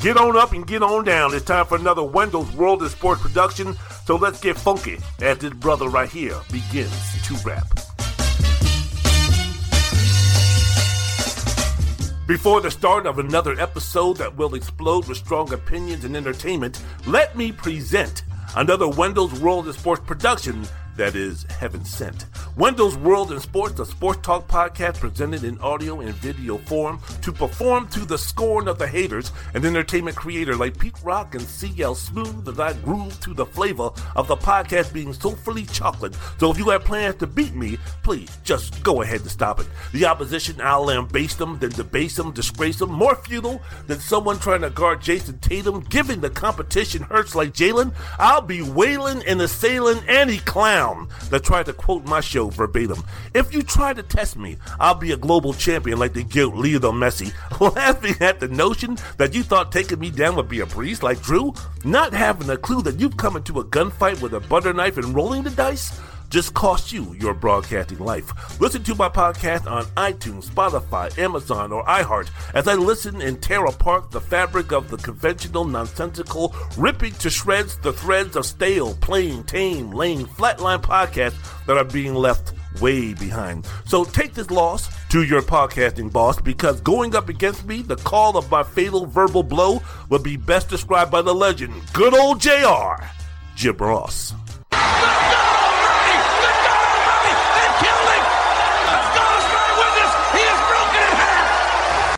Get on up and get on down. It's time for another Wendell's World of Sports production. So let's get funky as this brother right here begins to rap. Before the start of another episode that will explode with strong opinions and entertainment, let me present another Wendell's World of Sports production that is heaven sent. Wendell's World in Sports, a sports talk podcast presented in audio and video form to perform to the scorn of the haters, and entertainment creator like Pete Rock and CL Smooth as I groove to the flavor of the podcast being soulfully chocolate. So if you have plans to beat me, please just go ahead and stop it. The opposition, I'll lambaste them, then debase them, disgrace them, more futile than someone trying to guard Jayson Tatum, giving the competition hurts like Jalen. I'll be wailing and assailing any clown that tried to quote my show verbatim. If you try to test me, I'll be a global champion like the guilt Lionel Messi, laughing at the notion that you thought taking me down would be a breeze like Drew, not having a clue that you've come into a gunfight with a butter knife and rolling the dice just cost you your broadcasting life. Listen to my podcast on iTunes, Spotify, Amazon, or iHeart as I listen and tear apart the fabric of the conventional, nonsensical, ripping to shreds the threads of stale, plain, tame, lame, flatline podcasts that are being left way behind. So take this loss to your podcasting boss because going up against me, the call of my fatal verbal blow would be best described by the legend, good old JR, Jim Ross.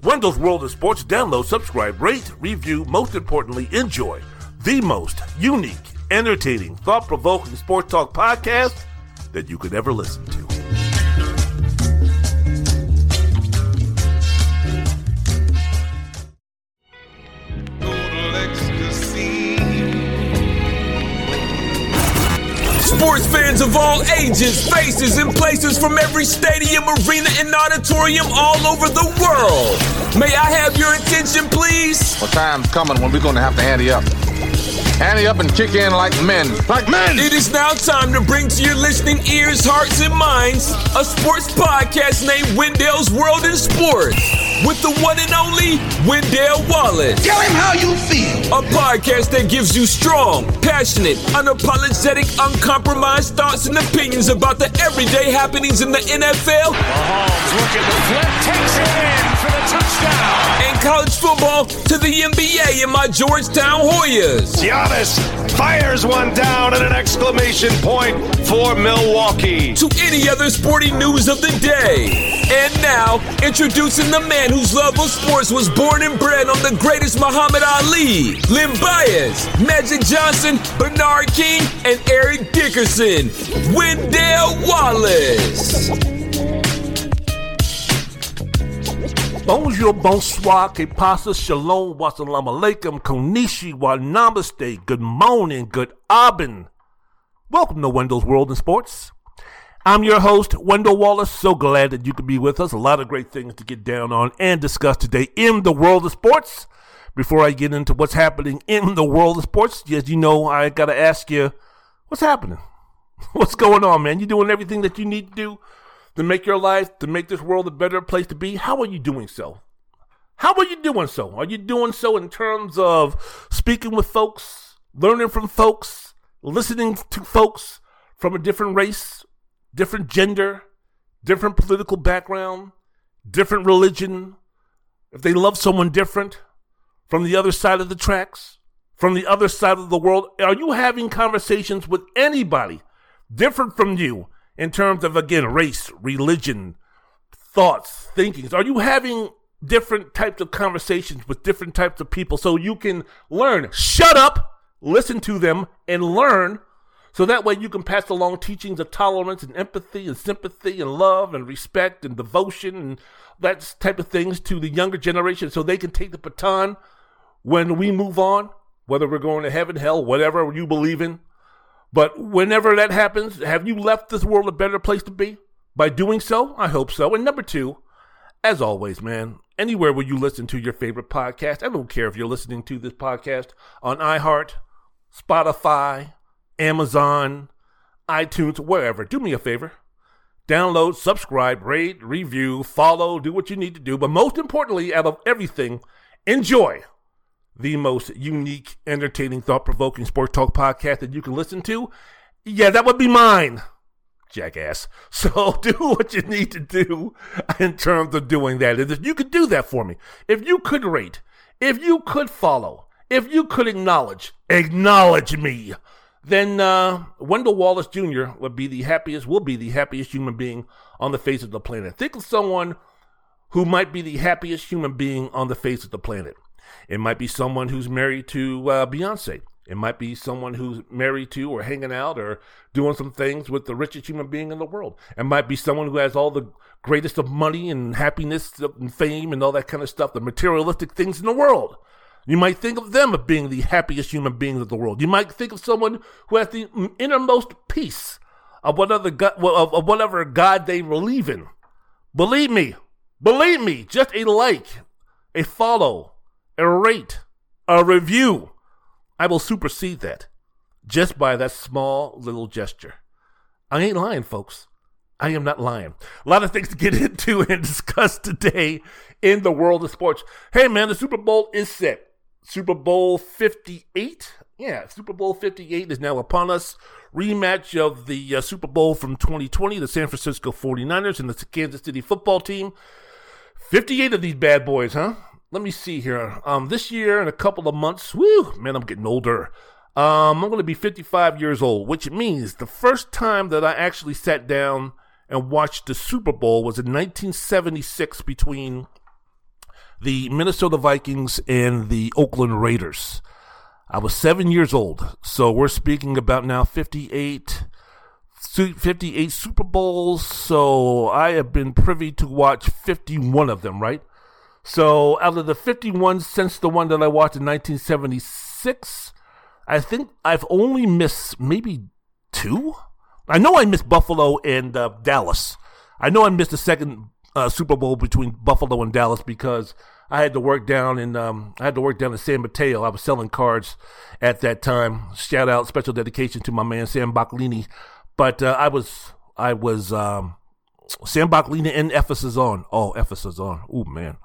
Wendell's World of Sports. Download, subscribe, rate, review, most importantly, enjoy the most unique, entertaining, thought provoking sports talk podcast that you could ever listen to. Sports fans of all ages, faces, and places from every stadium, arena, and auditorium all over the world. May I have your attention, please? Well, time's coming when we're going to have to ante up. Ante up and kick in like men. Like men! It is now time to bring to your listening ears, hearts, and minds a sports podcast named Wendell's World in Sports with the one and only Wendell Wallace. Tell him how you feel. A podcast that gives you strong, passionate, unapologetic, uncompromised thoughts and opinions about the everyday happenings in the NFL. Mahomes looking to flip, takes it in for the touchdown. And college football to the NBA in my Georgetown Hoyas. Giannis fires one down and an exclamation point for Milwaukee. To any other sporting news of the day. And now, introducing the man whose love of sports was born and bred on the greatest Muhammad Ali, Len Bias, Magic Johnson, Bernard King, and Eric Dickerson. Wendell Wallace. Bonjour, bonsoir, que pasa, shalom, wassalam alaikum, konnichiwa, namaste, good morning, good abend. Welcome to Wendell's World in Sports. I'm your host, Wendell Wallace. So glad that you could be with us. A lot of great things to get down on and discuss today in the world of sports. Before I get into what's happening in the world of sports, as you know, I got to ask you, what's happening? What's going on, man? You doing everything that you need to do to make your life, to make this world a better place to be? How are you doing so? How are you doing so? Are you doing so in terms of speaking with folks, learning from folks, listening to folks from a different race, different gender, different political background, different religion? If they love someone different from the other side of the tracks, from the other side of the world, are you having conversations with anybody different from you in terms of, again, race, religion, thoughts, thinkings? Are you having different types of conversations with different types of people so you can learn? Shut up, listen to them, and learn so that way you can pass along teachings of tolerance and empathy and sympathy and love and respect and devotion and that type of things to the younger generation so they can take the baton when we move on, whether we're going to heaven, hell, whatever you believe in. But whenever that happens, have you left this world a better place to be? By doing so, I hope so. And number two, as always, man, anywhere where you listen to your favorite podcast, I don't care if you're listening to this podcast on iHeart, Spotify, Amazon, iTunes, wherever, do me a favor. Download, subscribe, rate, review, follow, do what you need to do. But most importantly, out of everything, enjoy the most unique, entertaining, thought provoking sports talk podcast that you can listen to, yeah, that would be mine, jackass. So do what you need to do in terms of doing that. If you could do that for me, if you could rate, if you could follow, if you could acknowledge, acknowledge me, then uh, Wendell Wallace Jr. would be the happiest, will be the happiest human being on the face of the planet. Think of someone who might be the happiest human being on the face of the planet. It might be someone who's married to uh, Beyonce. It might be someone who's married to or hanging out or doing some things with the richest human being in the world. It might be someone who has all the greatest of money and happiness and fame and all that kind of stuff, the materialistic things in the world. You might think of them as being the happiest human beings of the world. You might think of someone who has the innermost peace of whatever God, of whatever God they believe in. Believe me, believe me, just a like, a follow, a rate, a review, I will supersede that just by that small little gesture. I ain't lying, folks. I am not lying. A lot of things to get into and discuss today in the world of sports. Hey, man, the Super Bowl is set. Super Bowl 58. Yeah, Super Bowl 58 is now upon us. Rematch of the uh, Super Bowl from 2020, the San Francisco 49ers and the Kansas City football team. 58 of these bad boys, huh? Let me see here. Um, this year in a couple of months, woo, man, I'm getting older. Um, I'm going to be 55 years old, which means the first time that I actually sat down and watched the Super Bowl was in 1976 between the Minnesota Vikings and the Oakland Raiders. I was seven years old, so we're speaking about now 58, 58 Super Bowls. So I have been privy to watch 51 of them, right? So out of the 51 since the one that I watched in 1976, I think I've only missed maybe two. I know I missed Buffalo and uh, Dallas. I know I missed the second uh, Super Bowl between Buffalo and Dallas because I had to work down in um, I had to work down in San Mateo. I was selling cards at that time. Shout out, special dedication to my man Sam Boccolini. But uh, I was I was um, Sam Boccolini and Ephesus on. Oh, Ephesus on. Oh man,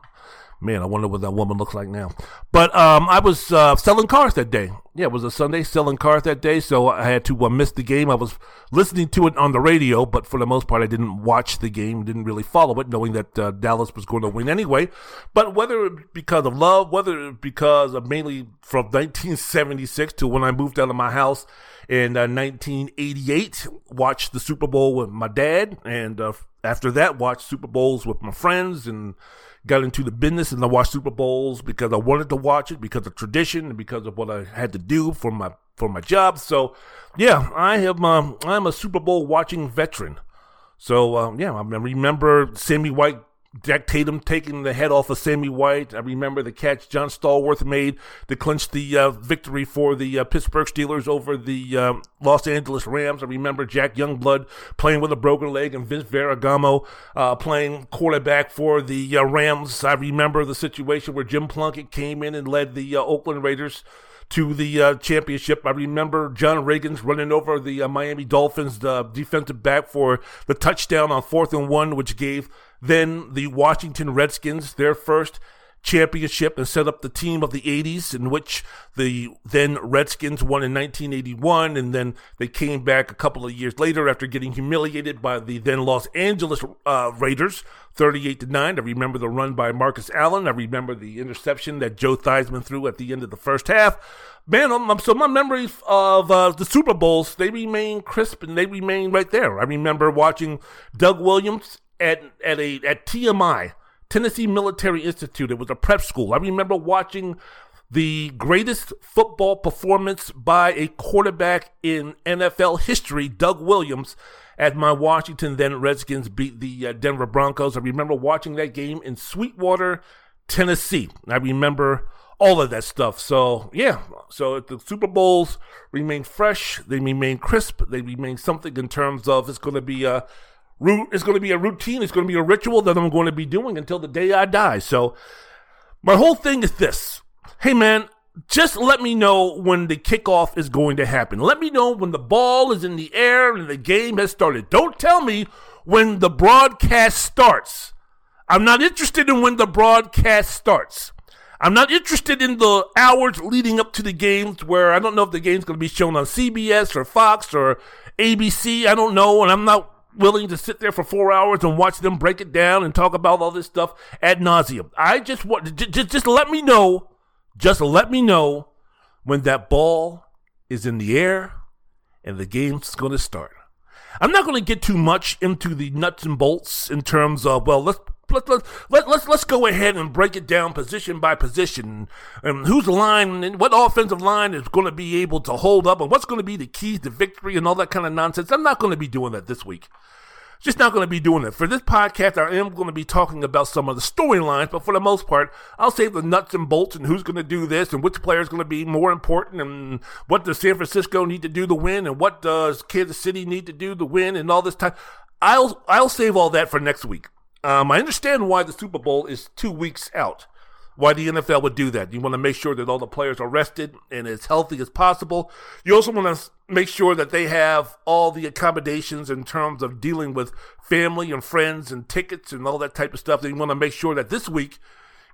Man, I wonder what that woman looks like now. But um, I was uh, selling cars that day. Yeah, it was a Sunday selling cars that day, so I had to uh, miss the game. I was listening to it on the radio, but for the most part, I didn't watch the game, didn't really follow it, knowing that uh, Dallas was going to win anyway. But whether because of love, whether because of mainly from 1976 to when I moved out of my house in uh, 1988, watched the Super Bowl with my dad, and uh, after that, watched Super Bowls with my friends and got into the business and I watched Super Bowls because I wanted to watch it because of tradition and because of what I had to do for my for my job. So, yeah, I have um, I'm a Super Bowl watching veteran. So um, yeah, I remember Sammy White Jack Tatum taking the head off of Sammy White. I remember the catch John Stallworth made to clinch the uh, victory for the uh, Pittsburgh Steelers over the uh, Los Angeles Rams. I remember Jack Youngblood playing with a broken leg and Vince Ferragamo uh, playing quarterback for the uh, Rams. I remember the situation where Jim Plunkett came in and led the uh, Oakland Raiders to the uh, championship. I remember John Riggins running over the uh, Miami Dolphins, the defensive back for the touchdown on fourth and one, which gave then the Washington Redskins, their first championship and set up the team of the 80s in which the then Redskins won in 1981 and then they came back a couple of years later after getting humiliated by the then Los Angeles uh, Raiders 38 to 9 I remember the run by Marcus Allen. I remember the interception that Joe Theismann threw at the end of the first half. Man um so my memories of uh, the Super Bowls they remain crisp and they remain right there. I remember watching Doug Williams at at a at TMI, Tennessee Military Institute. It was a prep school. I remember watching the greatest football performance by a quarterback in NFL history, Doug Williams, at my Washington then Redskins beat the uh, Denver Broncos. I remember watching that game in Sweetwater, Tennessee. I remember all of that stuff. So yeah, so the Super Bowls remain fresh, they remain crisp, they remain something in terms of it's going to be a it's going to be a routine. It's going to be a ritual that I'm going to be doing until the day I die. So my whole thing is this. Hey man, just let me know when the kickoff is going to happen. Let me know when the ball is in the air and the game has started. Don't tell me when the broadcast starts. I'm not interested in when the broadcast starts. I'm not interested in the hours leading up to the games where I don't know if the game's going to be shown on CBS or Fox or ABC. I don't know, and I'm not willing to sit there for four hours and watch them break it down and talk about all this stuff ad nauseum. I just want just just let me know, just let me know when that ball is in the air and the game's going to start. I'm not going to get too much into the nuts and bolts in terms of well, let's let, let, let, let's let's go ahead and break it down position by position and whose line and what offensive line is going to be able to hold up and what's going to be the keys to victory and all that kind of nonsense. I'm not going to be doing that this week. Just not going to be doing it. For this podcast, I am going to be talking about some of the storylines, but for the most part, I'll save the nuts and bolts and who's going to do this and which player is going to be more important and what does San Francisco need to do to win and what does Kansas City need to do to win and all this time. I'll I'll save all that for next week. Um, I understand why the Super Bowl is two weeks out. Why the NFL would do that. You want to make sure that all the players are rested and as healthy as possible. You also want to make sure that they have all the accommodations in terms of dealing with family and friends and tickets and all that type of stuff. You want to make sure that this week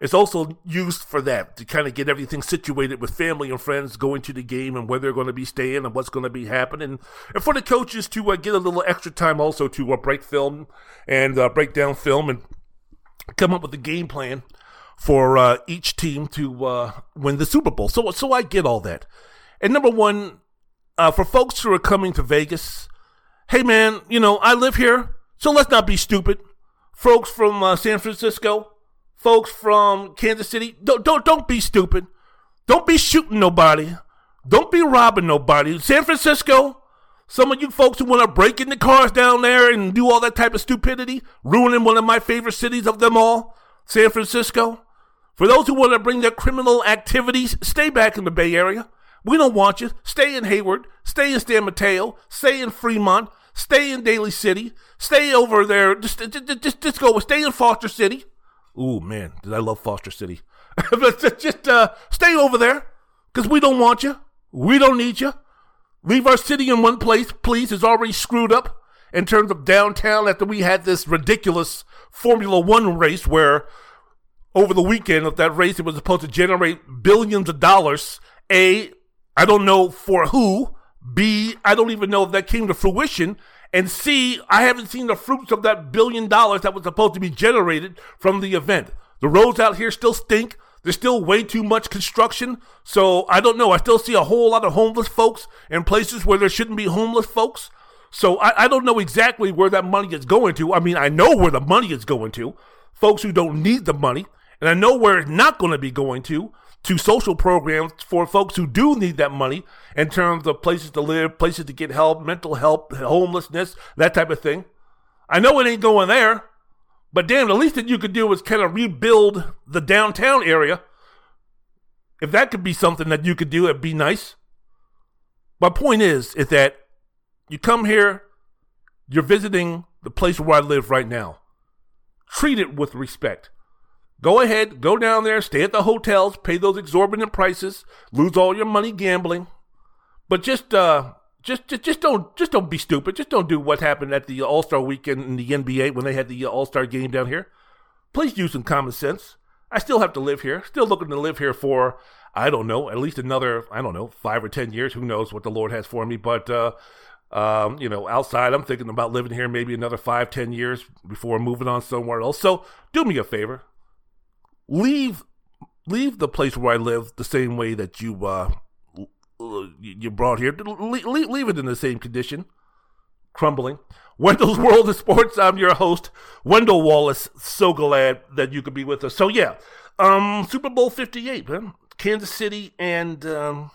it's also used for that to kind of get everything situated with family and friends going to the game and where they're going to be staying and what's going to be happening. And for the coaches to uh, get a little extra time also to uh, break film and uh, break down film and come up with a game plan for uh, each team to uh, win the Super Bowl. So, so I get all that. And number one, uh, for folks who are coming to Vegas, hey man, you know I live here, so let's not be stupid. Folks from San Francisco, folks from Kansas City, don't don't don't be stupid. Don't be shooting nobody. Don't be robbing nobody. San Francisco, some of you folks who want to break into cars down there and do all that type of stupidity, ruining one of my favorite cities of them all, San Francisco. For those who want to bring their criminal activities, stay back in the Bay Area. We don't want you. Stay in Hayward. Stay in San Mateo. Stay in Fremont. Stay in Daly City. Stay over there. Just, just, just, just go. Stay in Foster City. Ooh, man, did I love Foster City. just uh, stay over there because we don't want you. We don't need you. Leave our city in one place, please. It's already screwed up in terms of downtown after we had this ridiculous Formula One race where over the weekend of that race it was supposed to generate billions of dollars. A, I don't know for who. B, I don't even know if that came to fruition. And C, I haven't seen the fruits of that billion dollars that was supposed to be generated from the event. The roads out here still stink. There's still way too much construction. So I don't know. I still see a whole lot of homeless folks in places where there shouldn't be homeless folks. So I, I don't know exactly where that money is going to. I mean, I know where the money is going to. Folks who don't need the money. And I know where it's not going to be going to to social programs for folks who do need that money in terms of places to live, places to get help, mental help, homelessness, that type of thing. I know it ain't going there, but damn, the least that you could do is kind of rebuild the downtown area. If that could be something that you could do, it'd be nice. My point is, is that you come here, you're visiting the place where I live right now. Treat it with respect. Go ahead, go down there, stay at the hotels, pay those exorbitant prices, lose all your money gambling. But just uh just, just just don't just don't be stupid. Just don't do what happened at the All Star weekend in the NBA when they had the All Star game down here. Please use some common sense. I still have to live here. Still looking to live here for I don't know at least another I don't know five or ten years. Who knows what the Lord has for me? But uh, um, you know, outside, I'm thinking about living here maybe another five ten years before moving on somewhere else. So do me a favor, leave leave the place where I live the same way that you uh, you brought here. Leave, leave it in the same condition, crumbling. Wendell's World of Sports. I'm your host, Wendell Wallace. So glad that you could be with us. So yeah, um, Super Bowl 58, man. Kansas City and um,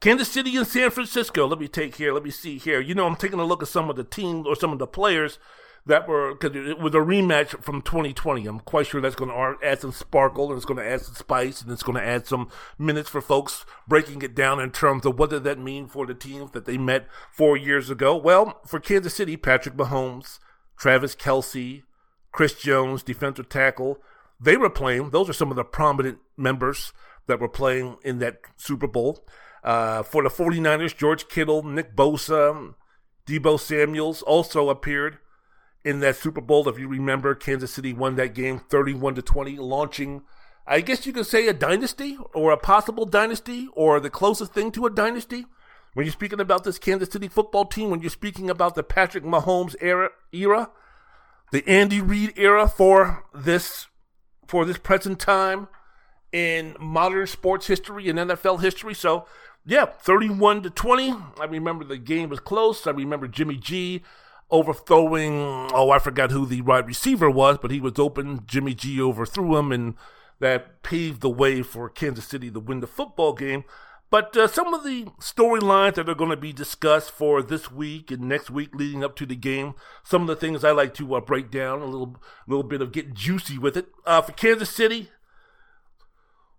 Kansas City and San Francisco. Let me take here. Let me see here. You know, I'm taking a look at some of the teams or some of the players that were because it was a rematch from 2020. I'm quite sure that's going to add some sparkle and it's going to add some spice and it's going to add some minutes for folks breaking it down in terms of what did that mean for the teams that they met four years ago. Well, for Kansas City, Patrick Mahomes, Travis Kelce, Chris Jones, defensive tackle, they were playing. Those are some of the prominent members that were playing in that Super Bowl. Uh, for the 49ers, George Kittle, Nick Bosa, Deebo Samuels also appeared in that Super Bowl. If you remember, Kansas City won that game 31 to 20, launching I guess you could say a dynasty or a possible dynasty or the closest thing to a dynasty. When you're speaking about this Kansas City football team, when you're speaking about the Patrick Mahomes era, era, the Andy Reid era for this for this present time in modern sports history and NFL history. So, yeah, 31 to 20. I remember the game was close. I remember Jimmy G overthrowing, oh, I forgot who the wide receiver was, but he was open. Jimmy G overthrew him, and that paved the way for Kansas City to win the football game. But uh, some of the storylines that are going to be discussed for this week and next week leading up to the game, some of the things I like to uh, break down, a little, little bit of getting juicy with it. Uh, for Kansas City,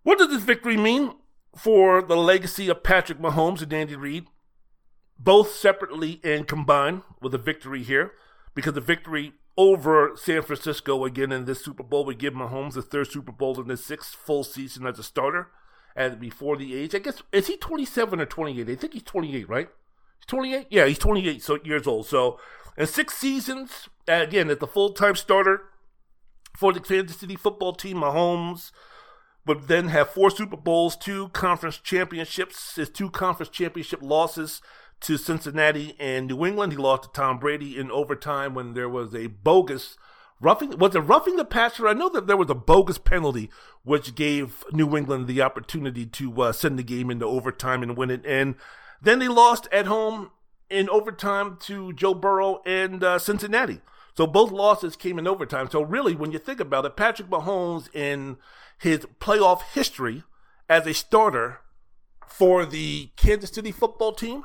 what does this victory mean for the legacy of Patrick Mahomes and Andy Reid? Both separately and combined with a victory here, because the victory over San Francisco again in this Super Bowl would give Mahomes the third Super Bowl in his sixth full season as a starter at before the age. I guess is he 27 or 28? I think he's 28, right? He's 28. Yeah, he's 28 so years old. So in six seasons, again as the full time starter for the Kansas City football team, Mahomes would then have four Super Bowls, two conference championships, his two conference championship losses to Cincinnati and New England. He lost to Tom Brady in overtime when there was a bogus roughing was it roughing the passer? I know that there was a bogus penalty which gave New England the opportunity to uh, send the game into overtime and win it, and then they lost at home in overtime to Joe Burrow and uh, Cincinnati. So both losses came in overtime. So really, when you think about it, Patrick Mahomes in his playoff history as a starter for the Kansas City football team,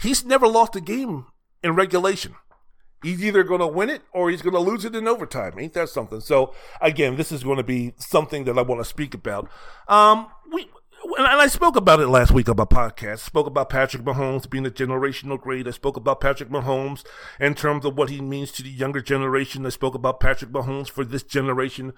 he's never lost a game in regulation he's either going to win it or he's going to lose it in overtime. Ain't that something? So again, this is going to be something that I want to speak about. Um, we. And I spoke about it last week on my podcast. Spoke about Patrick Mahomes being a generational great. I spoke about Patrick Mahomes in terms of what he means to the younger generation. I spoke about Patrick Mahomes for this generation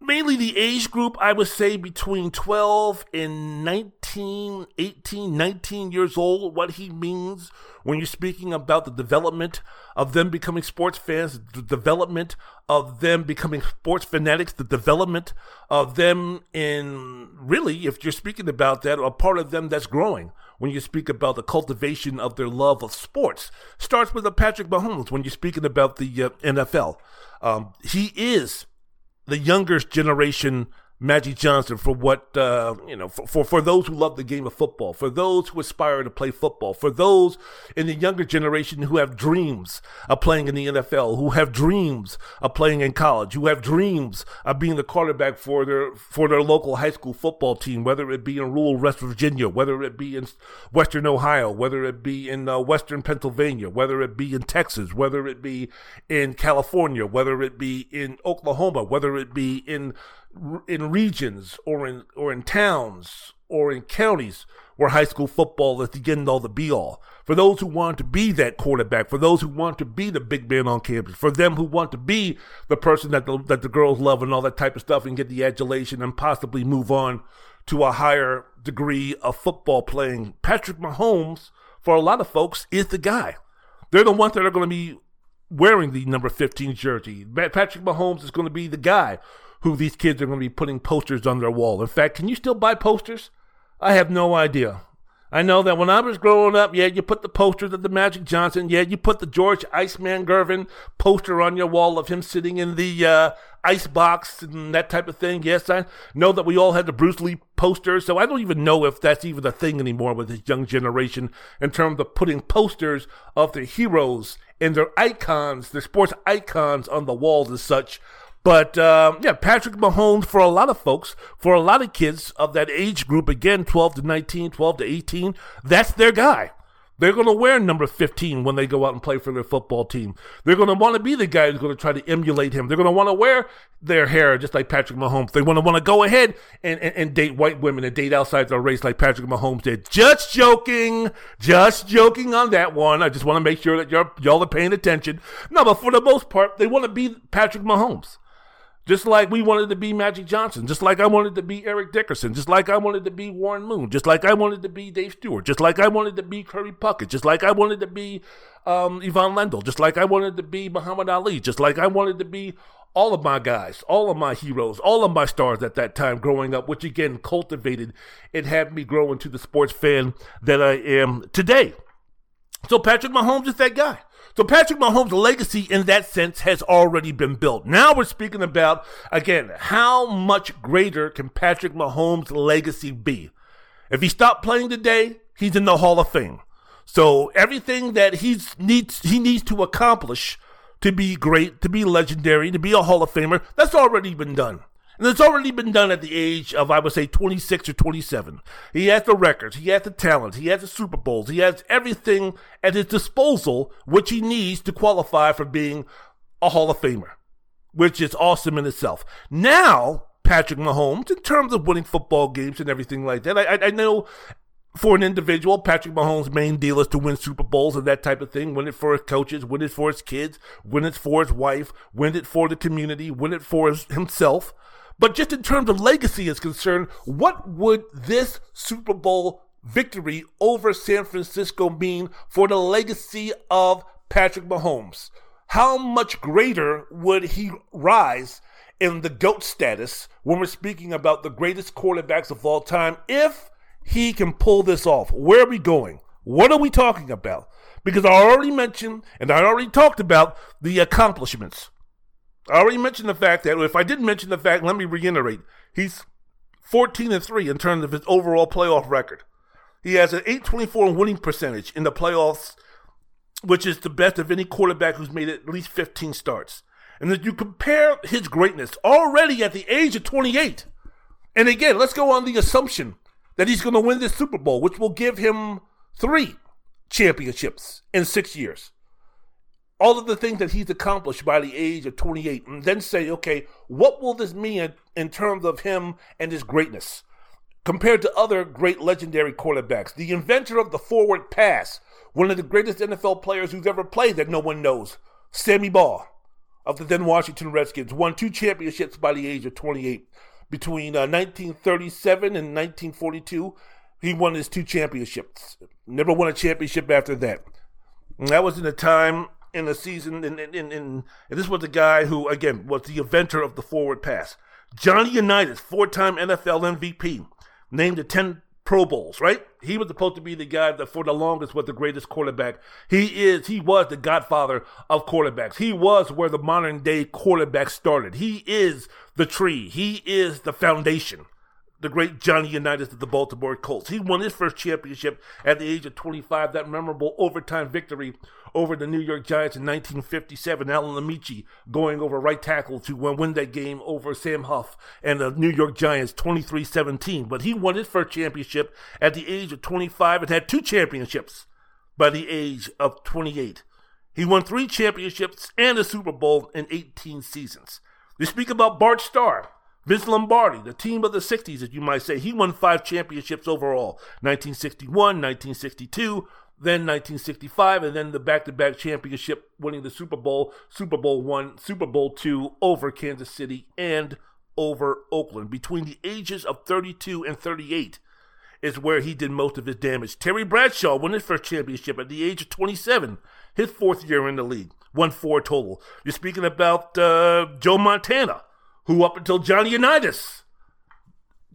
mainly the age group, I would say between 12 and 19, 18, 19 years old, what he means when you're speaking about the development of them becoming sports fans, the development of them becoming sports fanatics, the development of them in really, if you're speaking about that, a part of them that's growing. When you speak about the cultivation of their love of sports, starts with a Patrick Mahomes. When you're speaking about the uh, NFL, um, he is the younger generation Magic Johnson for what uh, you know for, for, for those who love the game of football, for those who aspire to play football, for those in the younger generation who have dreams of playing in the NFL, who have dreams of playing in college, who have dreams of being the quarterback for their for their local high school football team, whether it be in rural West Virginia, whether it be in Western Ohio, whether it be in uh, Western Pennsylvania, whether it be in Texas, whether it be in California, whether it be in Oklahoma, whether it be in in regions or in or in towns or in counties where high school football is the end all the be all. For those who want to be that quarterback, for those who want to be the big man on campus, for them who want to be the person that the, that the girls love and all that type of stuff and get the adulation and possibly move on to a higher degree of football playing. Patrick Mahomes, for a lot of folks, is the guy. They're the ones that are going to be wearing the number 15 jersey. Patrick Mahomes is going to be the guy who these kids are going to be putting posters on their wall. In fact, can you still buy posters? I have no idea. I know that when I was growing up, yeah, you put the posters of the Magic Johnson, yeah, you put the George Iceman Gervin poster on your wall of him sitting in the uh, ice box and that type of thing. Yes, I know that we all had the Bruce Lee posters, so I don't even know if that's even a thing anymore with this young generation in terms of putting posters of their heroes and their icons, their sports icons on the walls as such. But um, yeah, Patrick Mahomes, for a lot of folks, for a lot of kids of that age group, again, 12 to 19, 12 to 18, that's their guy. They're going to wear number 15 when they go out and play for their football team. They're going to want to be the guy who's going to try to emulate him. They're going to want to wear their hair just like Patrick Mahomes. They want to want to go ahead and, and, and date white women and date outside their race like Patrick Mahomes did. Just joking. Just joking on that one. I just want to make sure that y'all are paying attention. No, but for the most part, they want to be Patrick Mahomes. Just like we wanted to be Magic Johnson, just like I wanted to be Eric Dickerson, just like I wanted to be Warren Moon, just like I wanted to be Dave Stewart, just like I wanted to be Kirby Puckett, just like I wanted to be um, Ivan Lendl, just like I wanted to be Muhammad Ali, just like I wanted to be all of my guys, all of my heroes, all of my stars at that time growing up, which again cultivated and had me grow into the sports fan that I am today. So Patrick Mahomes is that guy. So Patrick Mahomes' legacy in that sense has already been built. Now we're speaking about, again, how much greater can Patrick Mahomes' legacy be? If he stopped playing today, he's in the Hall of Fame. So everything that he's needs he needs to accomplish to be great, to be legendary, to be a Hall of Famer, that's already been done. And it's already been done at the age of, I would say, 26 or 27. He has the records, he has the talent, he has the Super Bowls, he has everything at his disposal which he needs to qualify for being a Hall of Famer, which is awesome in itself. Now, Patrick Mahomes, in terms of winning football games and everything like that, I, I know for an individual, Patrick Mahomes' main deal is to win Super Bowls and that type of thing. Win it for his coaches, win it for his kids, win it for his wife, win it for the community, win it for his, himself. But just in terms of legacy is concerned, what would this Super Bowl victory over San Francisco mean for the legacy of Patrick Mahomes? How much greater would he rise in the GOAT status when we're speaking about the greatest quarterbacks of all time if he can pull this off? Where are we going? What are we talking about? Because I already mentioned and I already talked about the accomplishments. I already mentioned the fact that if I didn't mention the fact, let me reiterate. He's 14 and 3 in terms of his overall playoff record. He has an 824 winning percentage in the playoffs, which is the best of any quarterback who's made at least 15 starts. And if you compare his greatness already at the age of 28, and again, let's go on the assumption that he's going to win this Super Bowl, which will give him three championships in six years all of the things that he's accomplished by the age of 28 and then say, okay, what will this mean in terms of him and his greatness compared to other great legendary quarterbacks? The inventor of the forward pass, one of the greatest NFL players who's ever played that no one knows, Sammy Baugh of the then Washington Redskins, won two championships by the age of 28. Between uh, 1937 and 1942, he won his two championships. Never won a championship after that. And that was in a time in the season, and, and, and, and this was the guy who, again, was the inventor of the forward pass. Johnny Unitas, four time NFL MVP, named to 10 Pro Bowls, right? He was supposed to be the guy that for the longest was the greatest quarterback. He is, he was the godfather of quarterbacks. He was where the modern day quarterback started. He is the tree. He is the foundation the great Johnny Unitas of the Baltimore Colts. He won his first championship at the age of 25, that memorable overtime victory over the New York Giants in 1957. Alan Ameche going over right tackle to win that game over Sam Huff and the New York Giants 23-17. But he won his first championship at the age of 25 and had two championships by the age of 28. He won three championships and a Super Bowl in 18 seasons. We speak about Bart Starr. Vince Lombardi, the team of the 60s, as you might say, he won five championships overall 1961, 1962, then 1965, and then the back to back championship, winning the Super Bowl, Super Bowl one, Super Bowl two over Kansas City and over Oakland. Between the ages of 32 and 38 is where he did most of his damage. Terry Bradshaw won his first championship at the age of 27, his fourth year in the league, won four total. You're speaking about uh, Joe Montana who up until Johnny Unitas,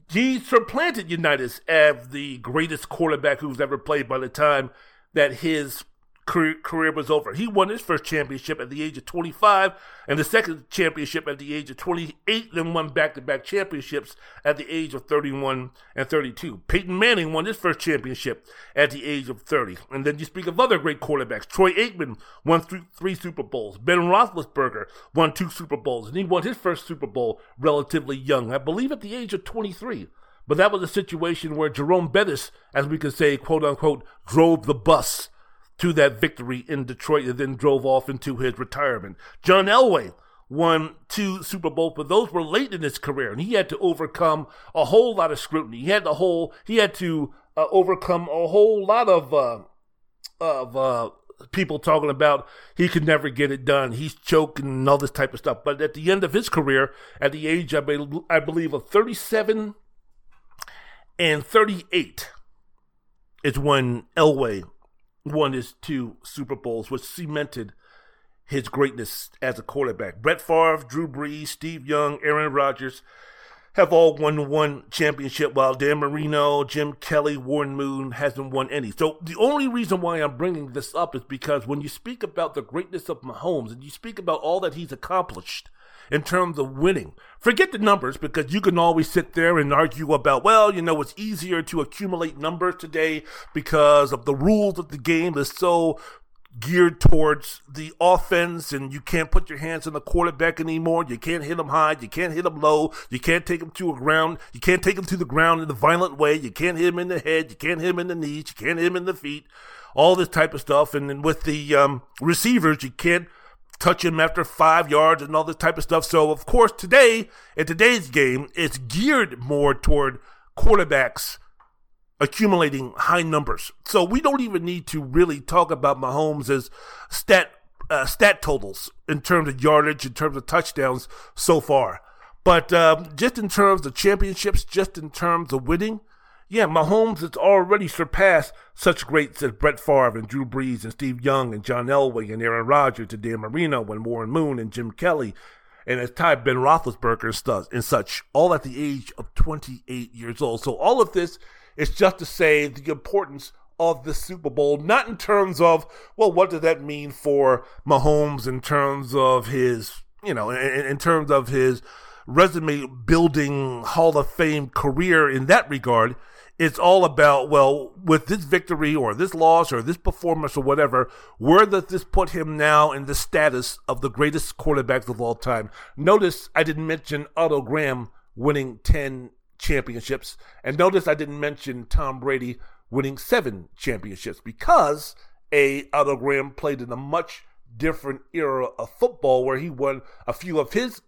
he supplanted Unitas as the greatest quarterback who's ever played by the time that his career, was over. He won his first championship at the age of 25 and the second championship at the age of 28, then won back to back championships at the age of 31 and 32. Peyton Manning won his first championship at the age of 30. And then you speak of other great quarterbacks. Troy Aikman won th- three Super Bowls. Ben Roethlisberger won two Super Bowls, and he won his first Super Bowl relatively young, I believe at the age of 23. But that was a situation where Jerome Bettis, as we could say, quote unquote, drove the bus to that victory in Detroit and then drove off into his retirement. John Elway won two Super Bowls, but those were late in his career, and he had to overcome a whole lot of scrutiny. He had the whole he had to uh, overcome a whole lot of uh, of uh, people talking about he could never get it done. He's choking and all this type of stuff. But at the end of his career, at the age be- I believe of 37 and 38, is when Elway won his two Super Bowls, which cemented his greatness as a quarterback. Brett Favre, Drew Brees, Steve Young, Aaron Rodgers have all won one championship, while Dan Marino, Jim Kelly, Warren Moon hasn't won any. So the only reason why I'm bringing this up is because when you speak about the greatness of Mahomes and you speak about all that he's accomplished in terms of winning, forget the numbers because you can always sit there and argue about, well, you know, it's easier to accumulate numbers today because of the rules of the game is so geared towards the offense, and you can't put your hands on the quarterback anymore. You can't hit him high. You can't hit him low. You can't take him to a ground. You can't take him to the ground in a violent way. You can't hit him in the head. You can't hit him in the knees. You can't hit him in the feet. All this type of stuff. And then with the um, receivers, you can't touch him after five yards and all this type of stuff. So, of course, today, in today's game, it's geared more toward quarterbacks accumulating high numbers. So we don't even need to really talk about Mahomes as stat uh, stat totals in terms of yardage, in terms of touchdowns so far. But um, just in terms of championships, just in terms of winning, yeah, Mahomes has already surpassed such greats as Brett Favre and Drew Brees and Steve Young and John Elway and Aaron Rodgers and Dan Marino and Warren Moon and Jim Kelly and as tied Ben Roethlisberger and such, all at the age of 28 years old. So all of this is just to say the importance of the Super Bowl, not in terms of, well, what does that mean for Mahomes in terms of his, you know, in, in terms of his resume building Hall of Fame career in that regard. It's all about, well, with this victory or this loss or this performance or whatever, where does this put him now in the status of the greatest quarterbacks of all time? Notice I didn't mention Otto Graham winning 10 championships. And notice I didn't mention Tom Brady winning seven championships because a Otto Graham played in a much different era of football where he won a few of his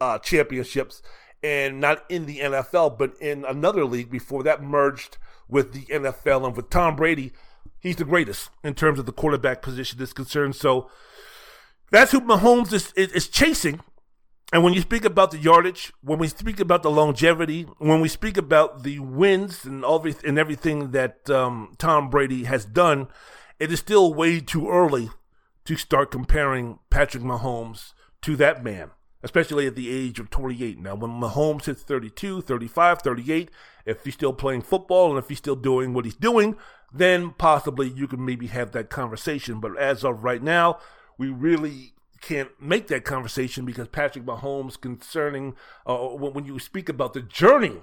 uh, championships and not in the NFL but in another league before that merged with the NFL and with Tom Brady he's the greatest in terms of the quarterback position is concerned so that's who Mahomes is, is, is chasing. And when you speak about the yardage, when we speak about the longevity, when we speak about the wins and all and everything that um, Tom Brady has done, it is still way too early to start comparing Patrick Mahomes to that man, especially at the age of 28. Now, when Mahomes hits 32, 35, 38, if he's still playing football and if he's still doing what he's doing, then possibly you can maybe have that conversation. But as of right now, we really can't make that conversation because Patrick Mahomes, concerning uh, when you speak about the journey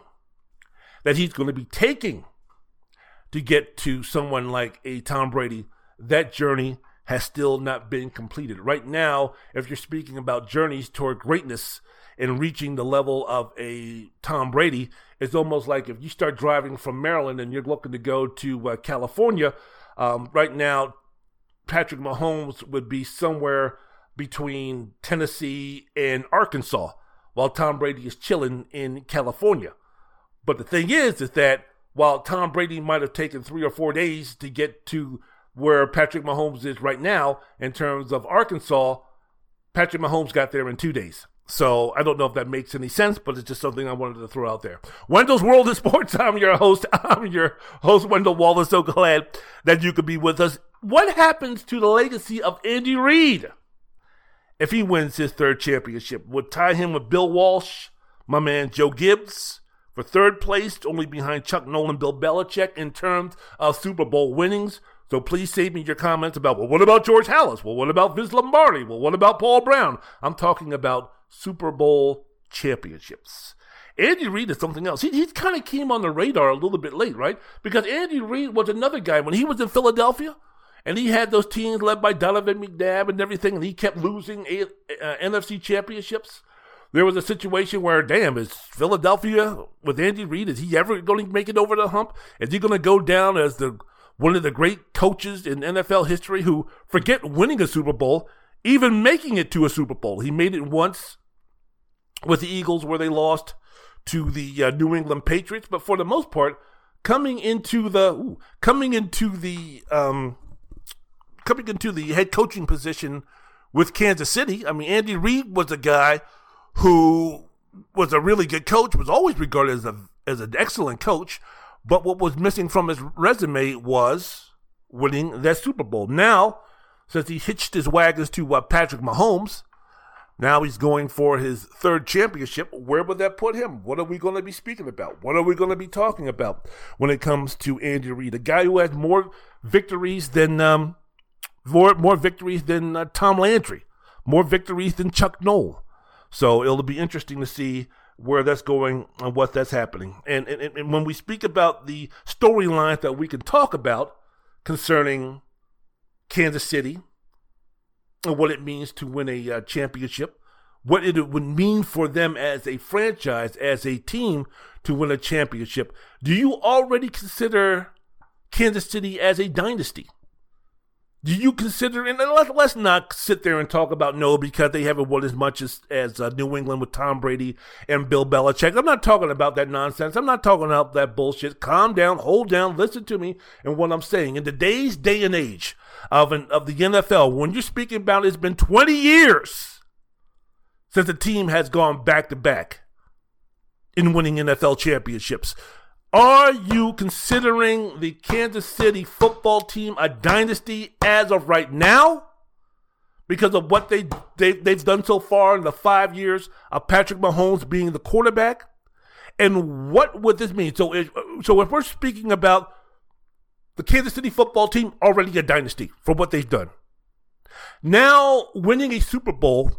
that he's going to be taking to get to someone like a Tom Brady, that journey has still not been completed. Right now, if you're speaking about journeys toward greatness and reaching the level of a Tom Brady, it's almost like if you start driving from Maryland and you're looking to go to uh, California, um, right now, Patrick Mahomes would be somewhere between Tennessee and Arkansas while Tom Brady is chilling in California. But the thing is, is that while Tom Brady might have taken three or four days to get to where Patrick Mahomes is right now in terms of Arkansas, Patrick Mahomes got there in two days. So I don't know if that makes any sense, but it's just something I wanted to throw out there. Wendell's World of Sports. I'm your host. I'm your host, Wendell Wallace. So glad that you could be with us. What happens to the legacy of Andy Reid? if he wins his third championship. Would tie him with Bill Walsh, my man Joe Gibbs, for third place, only behind Chuck Nolan, Bill Belichick in terms of Super Bowl winnings. So please save me your comments about, well, what about George Halas? Well, what about Vince Lombardi? Well, what about Paul Brown? I'm talking about Super Bowl championships. Andy Reid is something else. He, he kind of came on the radar a little bit late, right? Because Andy Reid was another guy when he was in Philadelphia and he had those teams led by Donovan McNabb and everything, and he kept losing a, uh, NFC championships. There was a situation where, damn, is Philadelphia with Andy Reid? Is he ever going to make it over the hump? Is he going to go down as the one of the great coaches in NFL history who forget winning a Super Bowl, even making it to a Super Bowl? He made it once with the Eagles where they lost to the uh, New England Patriots, but for the most part, coming into the ooh, coming into the um, coming into the head coaching position with Kansas City. I mean, Andy Reid was a guy who was a really good coach, was always regarded as a as an excellent coach. But what was missing from his resume was winning that Super Bowl. Now, since he hitched his wagons to uh, Patrick Mahomes. Now he's going for his third championship. Where would that put him? What are we going to be speaking about? What are we going to be talking about when it comes to Andy Reid, a guy who has more victories than um, more more victories than uh, Tom Landry, more victories than Chuck Noll. So it'll be interesting to see where that's going and what that's happening. And and, and when we speak about the storylines that we can talk about concerning Kansas City and what it means to win a uh, championship, what it would mean for them as a franchise, as a team to win a championship. Do you already consider Kansas City as a dynasty? Do you consider, and let, us not sit there and talk about no because they haven't won as much as, as uh, New England with Tom Brady and Bill Belichick. I'm not talking about that nonsense. I'm not talking about that bullshit. Calm down, hold down, listen to me and what I'm saying. In today's day and age of, an, of the NFL, when you're speaking about it's been 20 years since the team has gone back to back in winning NFL championships. Are you considering the Kansas City football team a dynasty as of right now? Because of what they, they they've done so far in the five years of Patrick Mahomes being the quarterback, and what would this mean? So, so if we're speaking about the Kansas City football team, already a dynasty for what they've done. Now winning a Super Bowl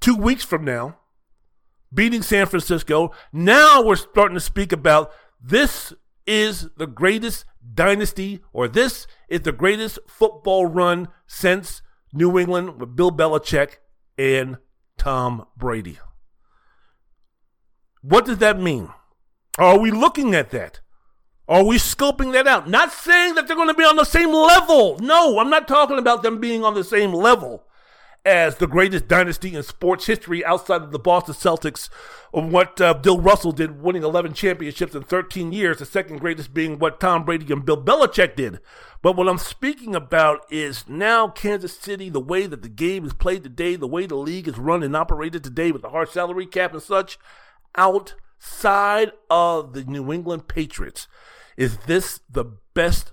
two weeks from now beating San Francisco. Now we're starting to speak about this is the greatest dynasty, or this is the greatest football run since New England with Bill Belichick and Tom Brady. What does that mean? Are we looking at that? Are we scoping that out? Not saying that they're going to be on the same level. No, I'm not talking about them being on the same level as the greatest dynasty in sports history outside of the Boston Celtics, what uh, Bill Russell did, winning 11 championships in 13 years, the second greatest being what Tom Brady and Bill Belichick did. But what I'm speaking about is now Kansas City, the way that the game is played today, the way the league is run and operated today with the hard salary cap and such, outside of the New England Patriots. Is this the best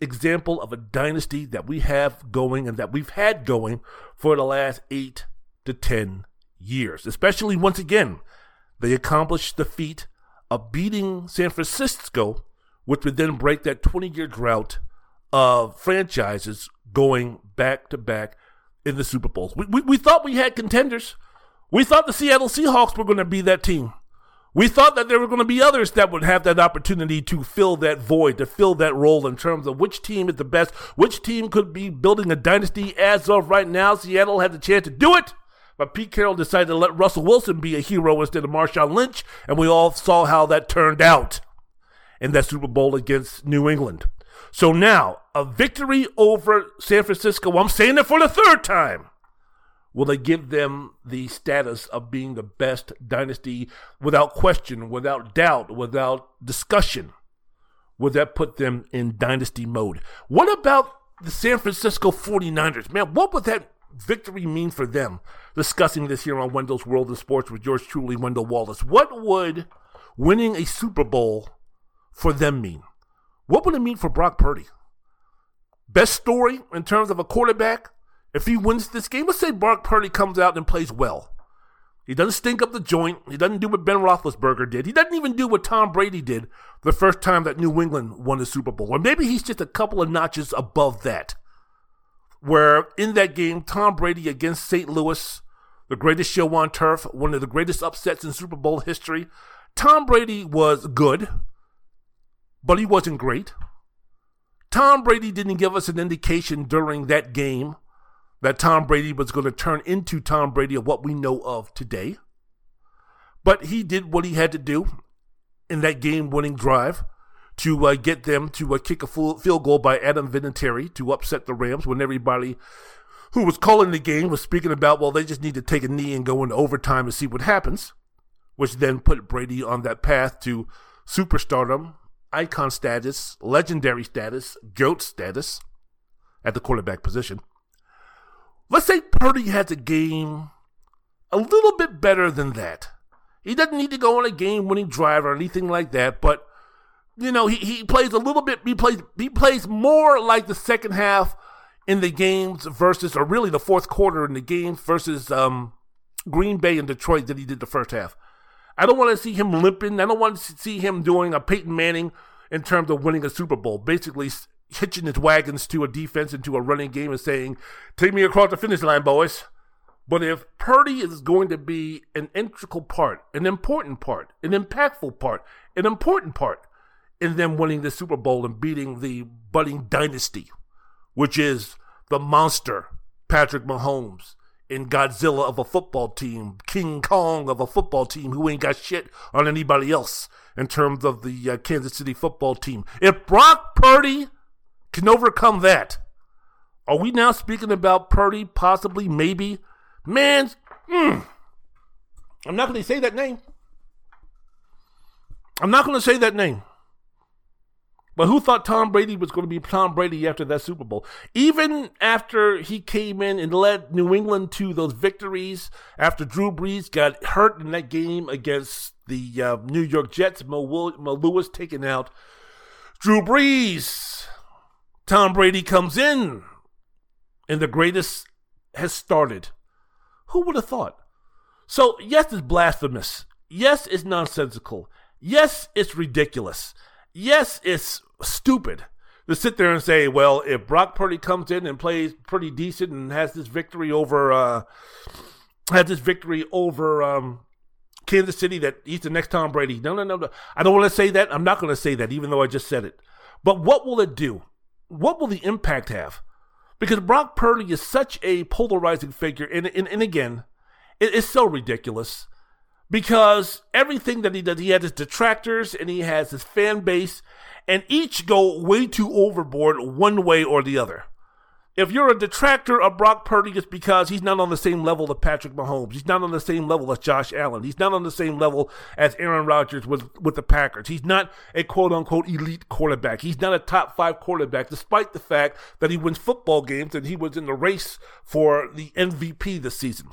example of a dynasty that we have going and that we've had going for the last eight to ten years. Especially once again, they accomplished the feat of beating San Francisco, which would then break that 20 year drought of franchises going back to back in the Super Bowls. We, we, we thought we had contenders. We thought the Seattle Seahawks were going to be that team. We thought that there were going to be others that would have that opportunity to fill that void, to fill that role in terms of which team is the best, which team could be building a dynasty. As of right now, Seattle had the chance to do it, but Pete Carroll decided to let Russell Wilson be a hero instead of Marshawn Lynch, and we all saw how that turned out in that Super Bowl against New England. So now, a victory over San Francisco, I'm saying it for the third time Will they give them the status of being the best dynasty without question, without doubt, without discussion? Would that put them in dynasty mode? What about the San Francisco 49ers? Man, what would that victory mean for them? Discussing this here on Wendell's World of Sports with yours truly, Wendell Wallace. What would winning a Super Bowl for them mean? What would it mean for Brock Purdy? Best story in terms of a quarterback if he wins this game, let's say Brock Purdy comes out and plays well. He doesn't stink up the joint. He doesn't do what Ben Roethlisberger did. He doesn't even do what Tom Brady did the first time that New England won the Super Bowl. Or maybe he's just a couple of notches above that. Where in that game, Tom Brady against St. Louis, the greatest show on turf, one of the greatest upsets in Super Bowl history, Tom Brady was good, but he wasn't great. Tom Brady didn't give us an indication during that game that Tom Brady was going to turn into Tom Brady of what we know of today. But he did what he had to do in that game winning drive to uh, get them to uh, kick a full field goal by Adam Vinatieri to upset the Rams when everybody who was calling the game was speaking about, well, they just need to take a knee and go into overtime and see what happens, which then put Brady on that path to superstardom, icon status, legendary status, GOAT status at the quarterback position. Let's say Purdy has a game a little bit better than that. He doesn't need to go on a game winning drive or anything like that, but you know, he, he plays a little bit he plays he plays more like the second half in the games versus, or really the fourth quarter in the games versus um, Green Bay and Detroit than he did the first half. I don't want to see him limping. I don't want to see him doing a Peyton Manning in terms of winning a Super Bowl, basically hitching his wagons to a defense and to a running game and saying, Take me across the finish line, boys. But if Purdy is going to be an integral part, an important part, an impactful part, an important part in them winning the Super Bowl and beating the budding dynasty, which is the monster Patrick Mahomes in Godzilla of a football team, King Kong of a football team who ain't got shit on anybody else in terms of the uh, Kansas City football team. If Brock Purdy can overcome that, are we now speaking about Purdy possibly, maybe? Man, mm, I'm not going to say that name. I'm not going to say that name. But who thought Tom Brady was going to be Tom Brady after that Super Bowl? Even after he came in and led New England to those victories, after Drew Brees got hurt in that game against the uh, New York Jets, Mo, Will- Mo Lewis taken out. Drew Brees, Tom Brady comes in, and the greatest has started. Who would have thought? So, yes, it's blasphemous. Yes, it's nonsensical. Yes, it's ridiculous. Yes, it's stupid to sit there and say, well, if Brock Purdy comes in and plays pretty decent and has this victory over uh, has this victory over um, Kansas City, that he's the next Tom Brady. No, no, no, no. I don't want to say that. I'm not going to say that, even though I just said it. But what will it do? What will the impact have? Because Brock Purdy is such a polarizing figure, and and, and again, it is so ridiculous because everything that he does, he has his detractors and he has his fan base, and each go way too overboard one way or the other. If you're a detractor of Brock Purdy, it's because he's not on the same level as Patrick Mahomes. He's not on the same level as Josh Allen. He's not on the same level as Aaron Rodgers with, with the Packers. He's not a quote unquote elite quarterback. He's not a top five quarterback, despite the fact that he wins football games and he was in the race for the MVP this season.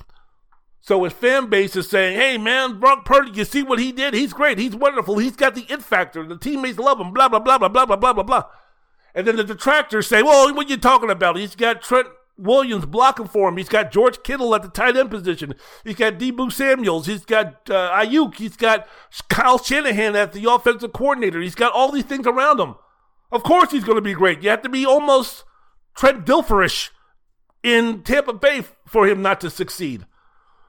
So his fan base is saying, hey man, Brock Purdy, you see what he did? He's great. He's wonderful. He's got the it factor. The teammates love him, blah, blah, blah, blah, blah, blah, blah, blah, blah. And then the detractors say, well, what are you talking about? He's got Trent Williams blocking for him. He's got George Kittle at the tight end position. He's got Deebo Samuels. He's got uh, Aiyuk. He's got Kyle Shanahan as the offensive coordinator. He's got all these things around him. Of course he's going to be great. You have to be almost Trent Dilferish in Tampa Bay for him not to succeed.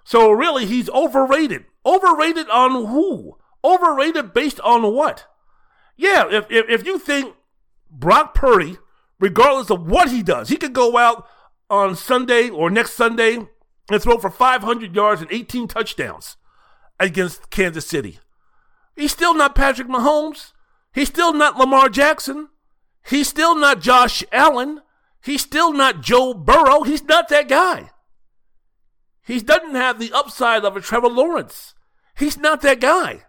So really, he's overrated. Overrated on who? Overrated based on what? Yeah, if, if, if you think Brock Purdy, regardless of what he does, he could go out on Sunday or next Sunday and throw for 500 yards and 18 touchdowns against Kansas City. He's still not Patrick Mahomes. He's still not Lamar Jackson. He's still not Josh Allen. He's still not Joe Burrow. He's not that guy. He doesn't have the upside of a Trevor Lawrence. He's not that guy.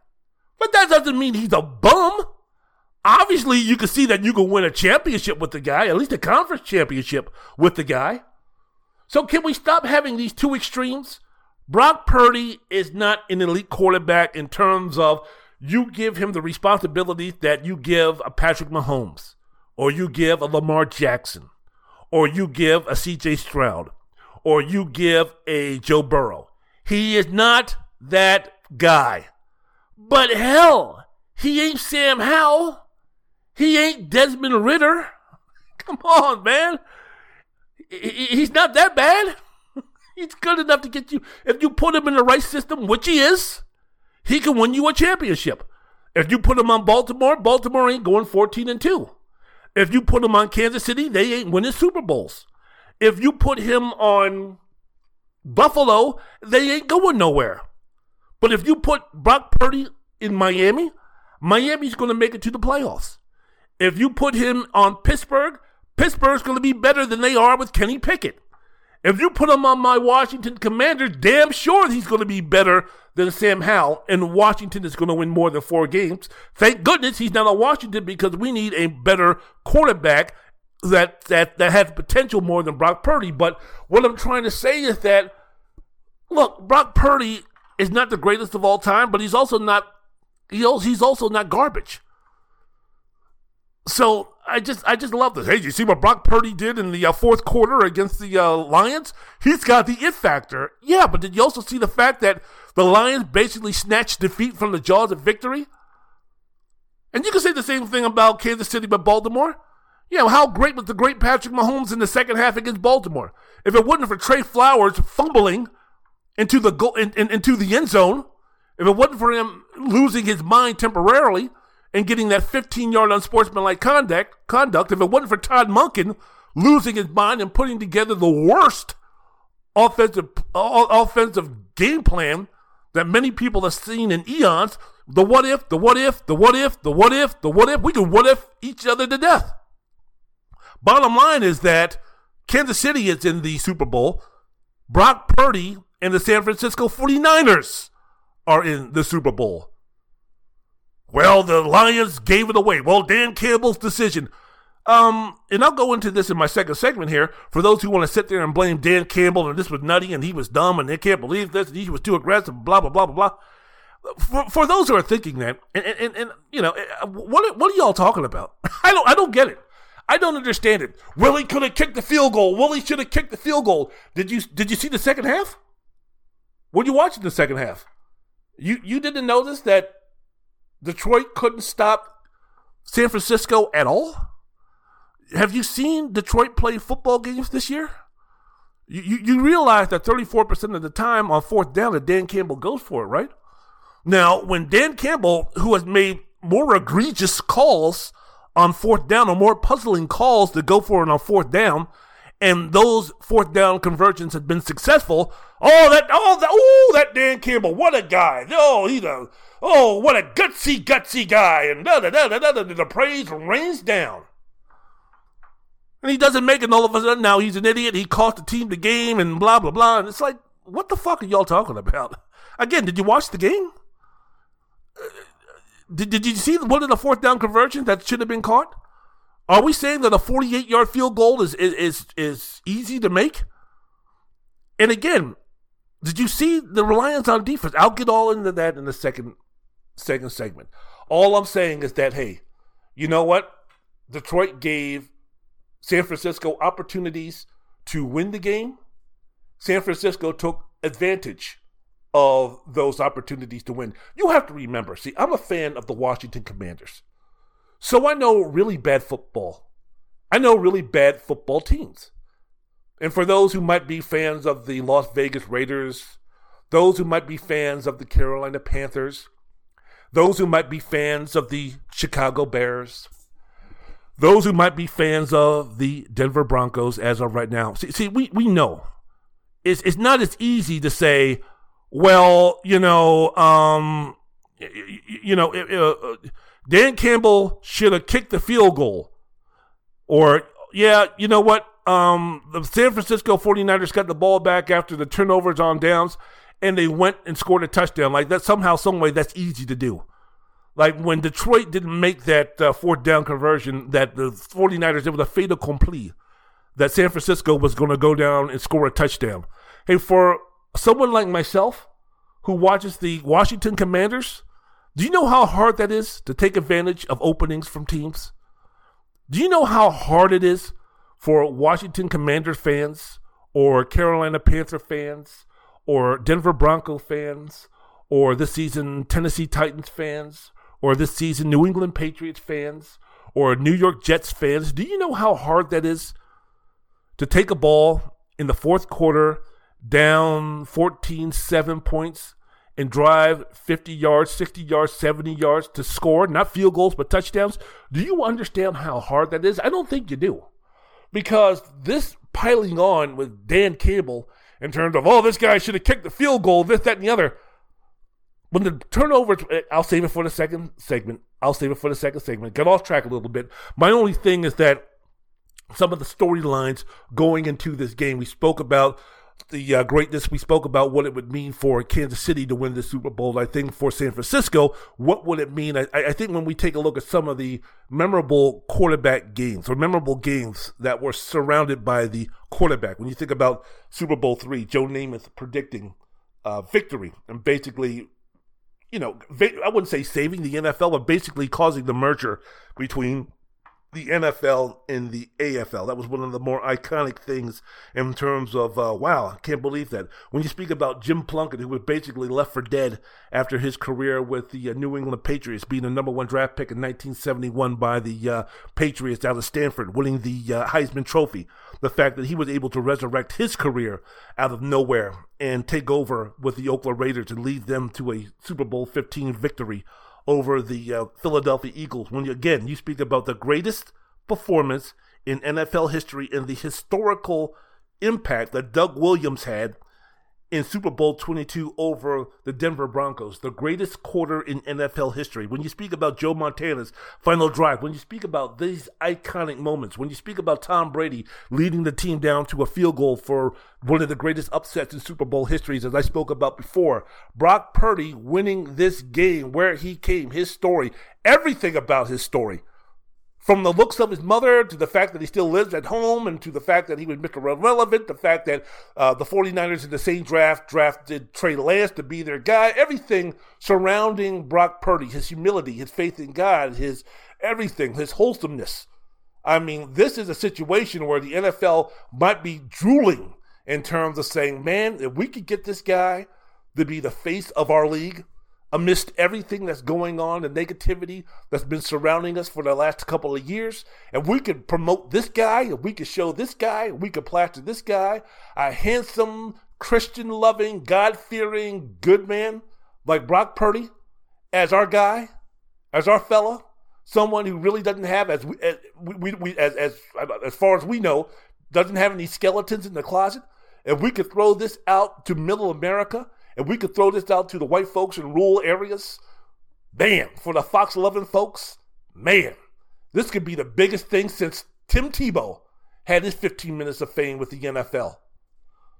But that doesn't mean he's a bum. Obviously, you can see that you can win a championship with the guy, at least a conference championship with the guy. So, can we stop having these two extremes? Brock Purdy is not an elite quarterback in terms of you give him the responsibilities that you give a Patrick Mahomes, or you give a Lamar Jackson, or you give a CJ Stroud or you give a Joe Burrow. He is not that guy. But hell, he ain't Sam Howell. He ain't Desmond Ridder. Come on, man. He's not that bad. He's good enough to get you. If you put him in the right system, which he is, he can win you a championship. If you put him on Baltimore, Baltimore ain't going 14 and 2. If you put him on Kansas City, they ain't winning Super Bowls. If you put him on Buffalo, they ain't going nowhere. But if you put Brock Purdy in Miami, Miami's going to make it to the playoffs. If you put him on Pittsburgh, Pittsburgh's going to be better than they are with Kenny Pickett. If you put him on my Washington Commanders, damn sure he's going to be better than Sam Howell, and Washington is going to win more than four games. Thank goodness he's not on Washington because we need a better quarterback that that that has potential more than Brock Purdy. But what I'm trying to say is that look, Brock Purdy is not the greatest of all time, but he's also not he's also not garbage. So I just I just love this. Hey, you see what Brock Purdy did in the uh, fourth quarter against the uh, Lions? He's got the it factor. Yeah, but did you also see the fact that the Lions basically snatched defeat from the jaws of victory? And you can say the same thing about Kansas City, but Baltimore. Yeah, well, how great was the great Patrick Mahomes in the second half against Baltimore? If it wasn't for Trey Flowers fumbling into the in, in, into the end zone, if it wasn't for him losing his mind temporarily and getting that 15 yard unsportsmanlike conduct, conduct, if it wasn't for Todd Monken losing his mind and putting together the worst offensive offensive game plan that many people have seen in eons, the what if, the what if, the what if, the what if, the what if, we could what if each other to death. Bottom line is that Kansas City is in the Super Bowl. Brock Purdy and the San Francisco 49ers are in the Super Bowl. Well, the Lions gave it away. Well, Dan Campbell's decision. Um, and I'll go into this in my second segment here for those who want to sit there and blame Dan Campbell and this was nutty and he was dumb and they can't believe this and he was too aggressive, blah blah blah blah blah. For, for those who are thinking that, and, and, and you know, what what are y'all talking about? I don't I don't get it. I don't understand it. Willie could have kicked the field goal. Willie should have kicked the field goal. Did you did you see the second half? Were you watching the second half? You you didn't notice that Detroit couldn't stop San Francisco at all? Have you seen Detroit play football games this year? You, you, you realize that 34% of the time on fourth down that Dan Campbell goes for it, right? Now, when Dan Campbell, who has made more egregious calls on fourth down or more puzzling calls to go for it on fourth down, and those fourth down conversions had been successful. Oh, that oh that oh that Dan Campbell, what a guy! Oh, he's a oh what a gutsy gutsy guy, and da da da da da. The praise rains down, and he doesn't make it. all of a sudden, now he's an idiot. He cost the team the game, and blah blah blah. And it's like, what the fuck are y'all talking about? Again, did you watch the game? Uh, did, did you see one of the fourth down conversions that should have been caught? Are we saying that a 48 yard field goal is, is, is, is easy to make? And again, did you see the reliance on defense? I'll get all into that in the second second segment. All I'm saying is that hey, you know what? Detroit gave San Francisco opportunities to win the game. San Francisco took advantage of those opportunities to win. You have to remember, see, I'm a fan of the Washington Commanders. So I know really bad football. I know really bad football teams. And for those who might be fans of the Las Vegas Raiders, those who might be fans of the Carolina Panthers, those who might be fans of the Chicago Bears, those who might be fans of the Denver Broncos as of right now. See, see we, we know it's, it's not as easy to say, well, you know, um, you, you know, uh, Dan Campbell should have kicked the field goal. Or, yeah, you know what? Um, the San Francisco 49ers got the ball back after the turnovers on downs, and they went and scored a touchdown. Like that, somehow, some way, that's easy to do. Like when Detroit didn't make that uh, fourth down conversion, that the 49ers, it was a fait accompli that San Francisco was going to go down and score a touchdown. Hey, for someone like myself who watches the Washington Commanders, do you know how hard that is to take advantage of openings from teams? Do you know how hard it is for Washington Commanders fans or Carolina Panther fans or Denver Bronco fans or this season Tennessee Titans fans or this season New England Patriots fans or New York Jets fans? Do you know how hard that is to take a ball in the fourth quarter down 14 7 points and drive 50 yards, 60 yards, 70 yards to score, not field goals, but touchdowns. Do you understand how hard that is? I don't think you do. Because this piling on with Dan Campbell in terms of, oh, this guy should have kicked the field goal, this, that, and the other. When the turnover, eh, I'll save it for the second segment. I'll save it for the second segment. Get off track a little bit. My only thing is that some of the storylines going into this game, we spoke about the uh, greatness we spoke about what it would mean for Kansas City to win the Super Bowl. I think for San Francisco, what would it mean? I, I, think when we take a look at some of the memorable quarterback games or memorable games that were surrounded by the quarterback, when you think about Super Bowl three, Joe Namath predicting uh, victory and basically, you know, I wouldn't say saving the NFL, but basically causing the merger between the NFL in the AFL. That was one of the more iconic things in terms of, uh, wow, I can't believe that. When you speak about Jim Plunkett, who was basically left for dead after his career with the uh, New England Patriots, being the number one draft pick in 1971 by the uh, Patriots out of Stanford, winning the uh, Heisman Trophy. The fact that he was able to resurrect his career out of nowhere and take over with the Oakland Raiders and lead them to a Super Bowl 15 victory over the uh, Philadelphia Eagles. When you, again, you speak about the greatest performance in NFL history and the historical impact that Doug Williams had in Super Bowl 22 over the Denver Broncos, the greatest quarter in NFL history. When you speak about Joe Montana's final drive, when you speak about these iconic moments, when you speak about Tom Brady leading the team down to a field goal for one of the greatest upsets in Super Bowl histories, as I spoke about before, Brock Purdy winning this game, where he came, his story, everything about his story from the looks of his mother to the fact that he still lives at home and to the fact that he was Mr. Relevant, the fact that uh, the 49ers in the same draft drafted Trey Lance to be their guy, everything surrounding Brock Purdy, his humility, his faith in God, his everything, his wholesomeness. I mean, this is a situation where the NFL might be drooling in terms of saying, man, if we could get this guy to be the face of our league, amidst everything that's going on, the negativity that's been surrounding us for the last couple of years. And we could promote this guy, and we could show this guy, we could plaster this guy, a handsome, Christian loving, God fearing, good man like Brock Purdy as our guy, as our fella, someone who really doesn't have, as we, as, we, we as, as, as far as we know, doesn't have any skeletons in the closet. If we could throw this out to middle America and we could throw this out to the white folks in rural areas, man, for the Fox 11 folks, man, this could be the biggest thing since Tim Tebow had his 15 minutes of fame with the NFL.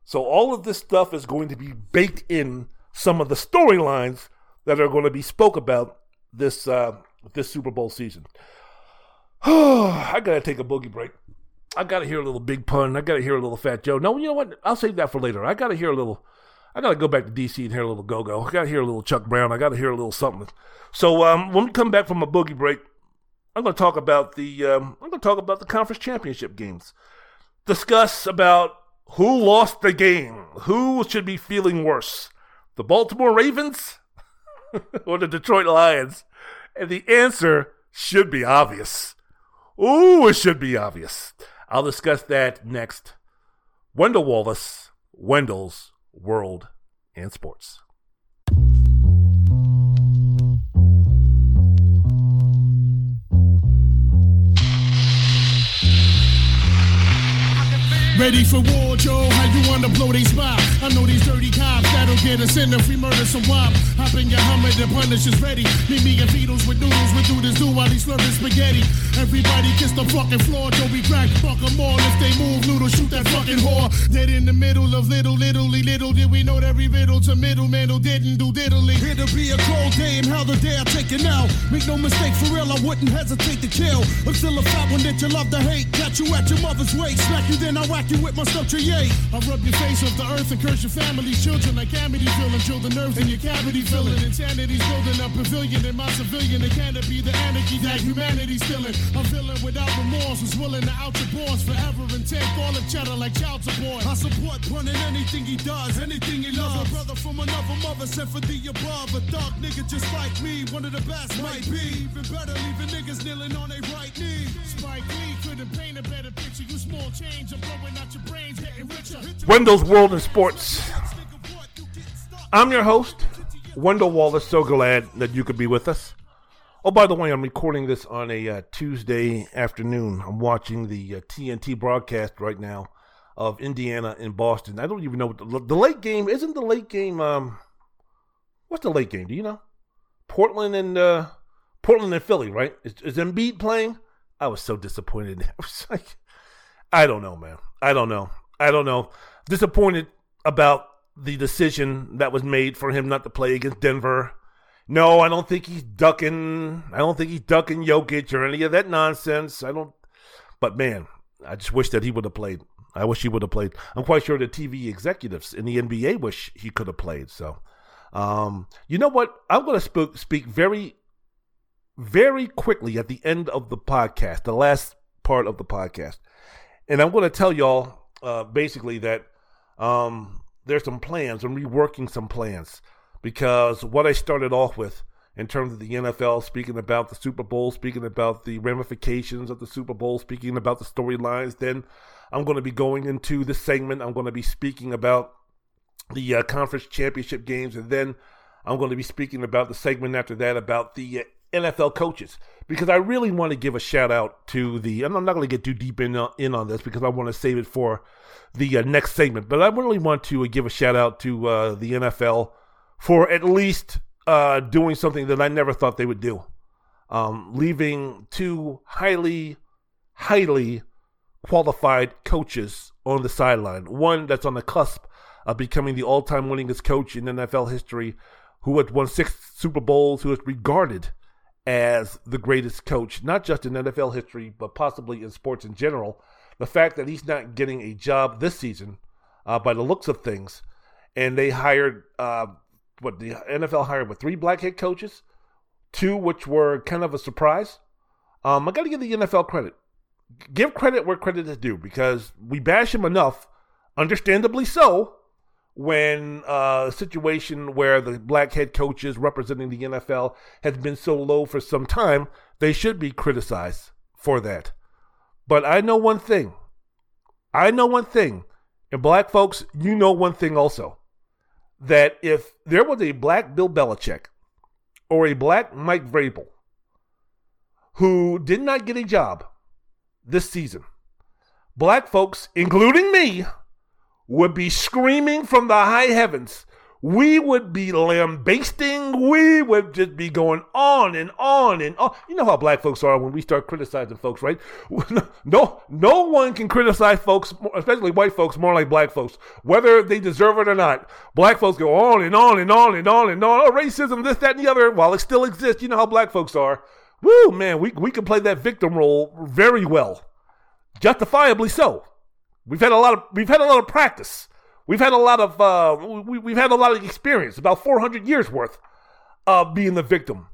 So all of this stuff is going to be baked in some of the storylines that are going to be spoke about this uh, this Super Bowl season. I gotta take a boogie break. I gotta hear a little Big Pun. I gotta hear a little Fat Joe. No, you know what? I'll save that for later. I gotta hear a little I got to go back to DC and hear a little go go. I got to hear a little Chuck Brown. I got to hear a little something. So um, when we come back from a boogie break, I'm going to talk about the um, I'm going to talk about the conference championship games. Discuss about who lost the game, who should be feeling worse, the Baltimore Ravens or the Detroit Lions, and the answer should be obvious. Ooh, it should be obvious. I'll discuss that next. Wendell Wallace, Wendell's world, and sports. Ready for war, Joe? How you wanna blow they spot? I know these dirty cops that'll get us in if we murder some wop. Hop in your Hummer, the punish is ready. Meet me and Beatles with noodles, we do this do while he's slurping spaghetti. Everybody kiss the fucking floor, Joe. We crack, fuck them all. If they move, noodle, shoot that fucking whore. Dead in the middle of little, little, little did we know that every riddle to middleman who didn't do diddly. It'll be a cold day, and how the day I take it now. Make no mistake, for real, I wouldn't hesitate to kill. I'm still a fat one that you love to hate. Catch you at your mother's waist, smack you, then I whack you with my yay. I rub your face off the earth and curse your family's children like Amityville. Chill the nerves in your cavity filling. Insanity's building a pavilion in my civilian. It can't be the anarchy that humanity's feeling. A villain without remorse, was willing to out your boss forever and take all of cheddar like child support. I support running anything he does, anything he loves. A brother from another mother sent for the above. A dark nigga just like me, one of the best might be. Even better, leaving niggas kneeling on their right knee. Spike Lee Wendell's World in Sports. I'm your host, Wendell Wallace. So glad that you could be with us. Oh, by the way, I'm recording this on a uh, Tuesday afternoon. I'm watching the uh, TNT broadcast right now of Indiana and Boston. I don't even know what the, the late game isn't. The late game. Um, what's the late game? Do you know? Portland and uh, Portland and Philly, right? Is, is Embiid playing? I was so disappointed. I was like, I don't know, man. I don't know. I don't know. Disappointed about the decision that was made for him not to play against Denver. No, I don't think he's ducking. I don't think he's ducking Jokic or any of that nonsense. I don't. But man, I just wish that he would have played. I wish he would have played. I'm quite sure the TV executives in the NBA wish he could have played. So, um, you know what? I'm going to speak, speak very very quickly at the end of the podcast, the last part of the podcast. And I'm going to tell y'all uh, basically that um, there's some plans. I'm reworking some plans because what I started off with in terms of the NFL, speaking about the Super Bowl, speaking about the ramifications of the Super Bowl, speaking about the storylines, then I'm going to be going into this segment. I'm going to be speaking about the uh, conference championship games, and then I'm going to be speaking about the segment after that about the uh, NFL coaches because I really want to give a shout out to the. I'm not going to get too deep in uh, in on this because I want to save it for the uh, next segment. But I really want to uh, give a shout out to uh, the NFL for at least uh, doing something that I never thought they would do, um, leaving two highly, highly qualified coaches on the sideline. One that's on the cusp of becoming the all-time winningest coach in NFL history, who had won six Super Bowls, who is regarded as the greatest coach, not just in NFL history, but possibly in sports in general. The fact that he's not getting a job this season, uh, by the looks of things, and they hired uh, what the NFL hired with three black head coaches, two which were kind of a surprise. Um, I got to give the NFL credit. Give credit where credit is due because we bash him enough, understandably so, when uh, a situation where the black head coaches representing the NFL has been so low for some time, they should be criticized for that. But I know one thing. I know one thing. And black folks, you know one thing also. That if there was a black Bill Belichick or a black Mike Vrabel who did not get a job this season, black folks, including me, would be screaming from the high heavens. We would be lambasting. We would just be going on and on and on. You know how black folks are when we start criticizing folks, right? No, no one can criticize folks, especially white folks, more like black folks, whether they deserve it or not. Black folks go on and on and on and on and on. Oh, racism, this, that, and the other. While it still exists, you know how black folks are. Woo, man, we we can play that victim role very well, justifiably so. We've had a lot of we've had a lot of practice. We've had a lot of uh, we, we've had a lot of experience, about 400 years worth of being the victim.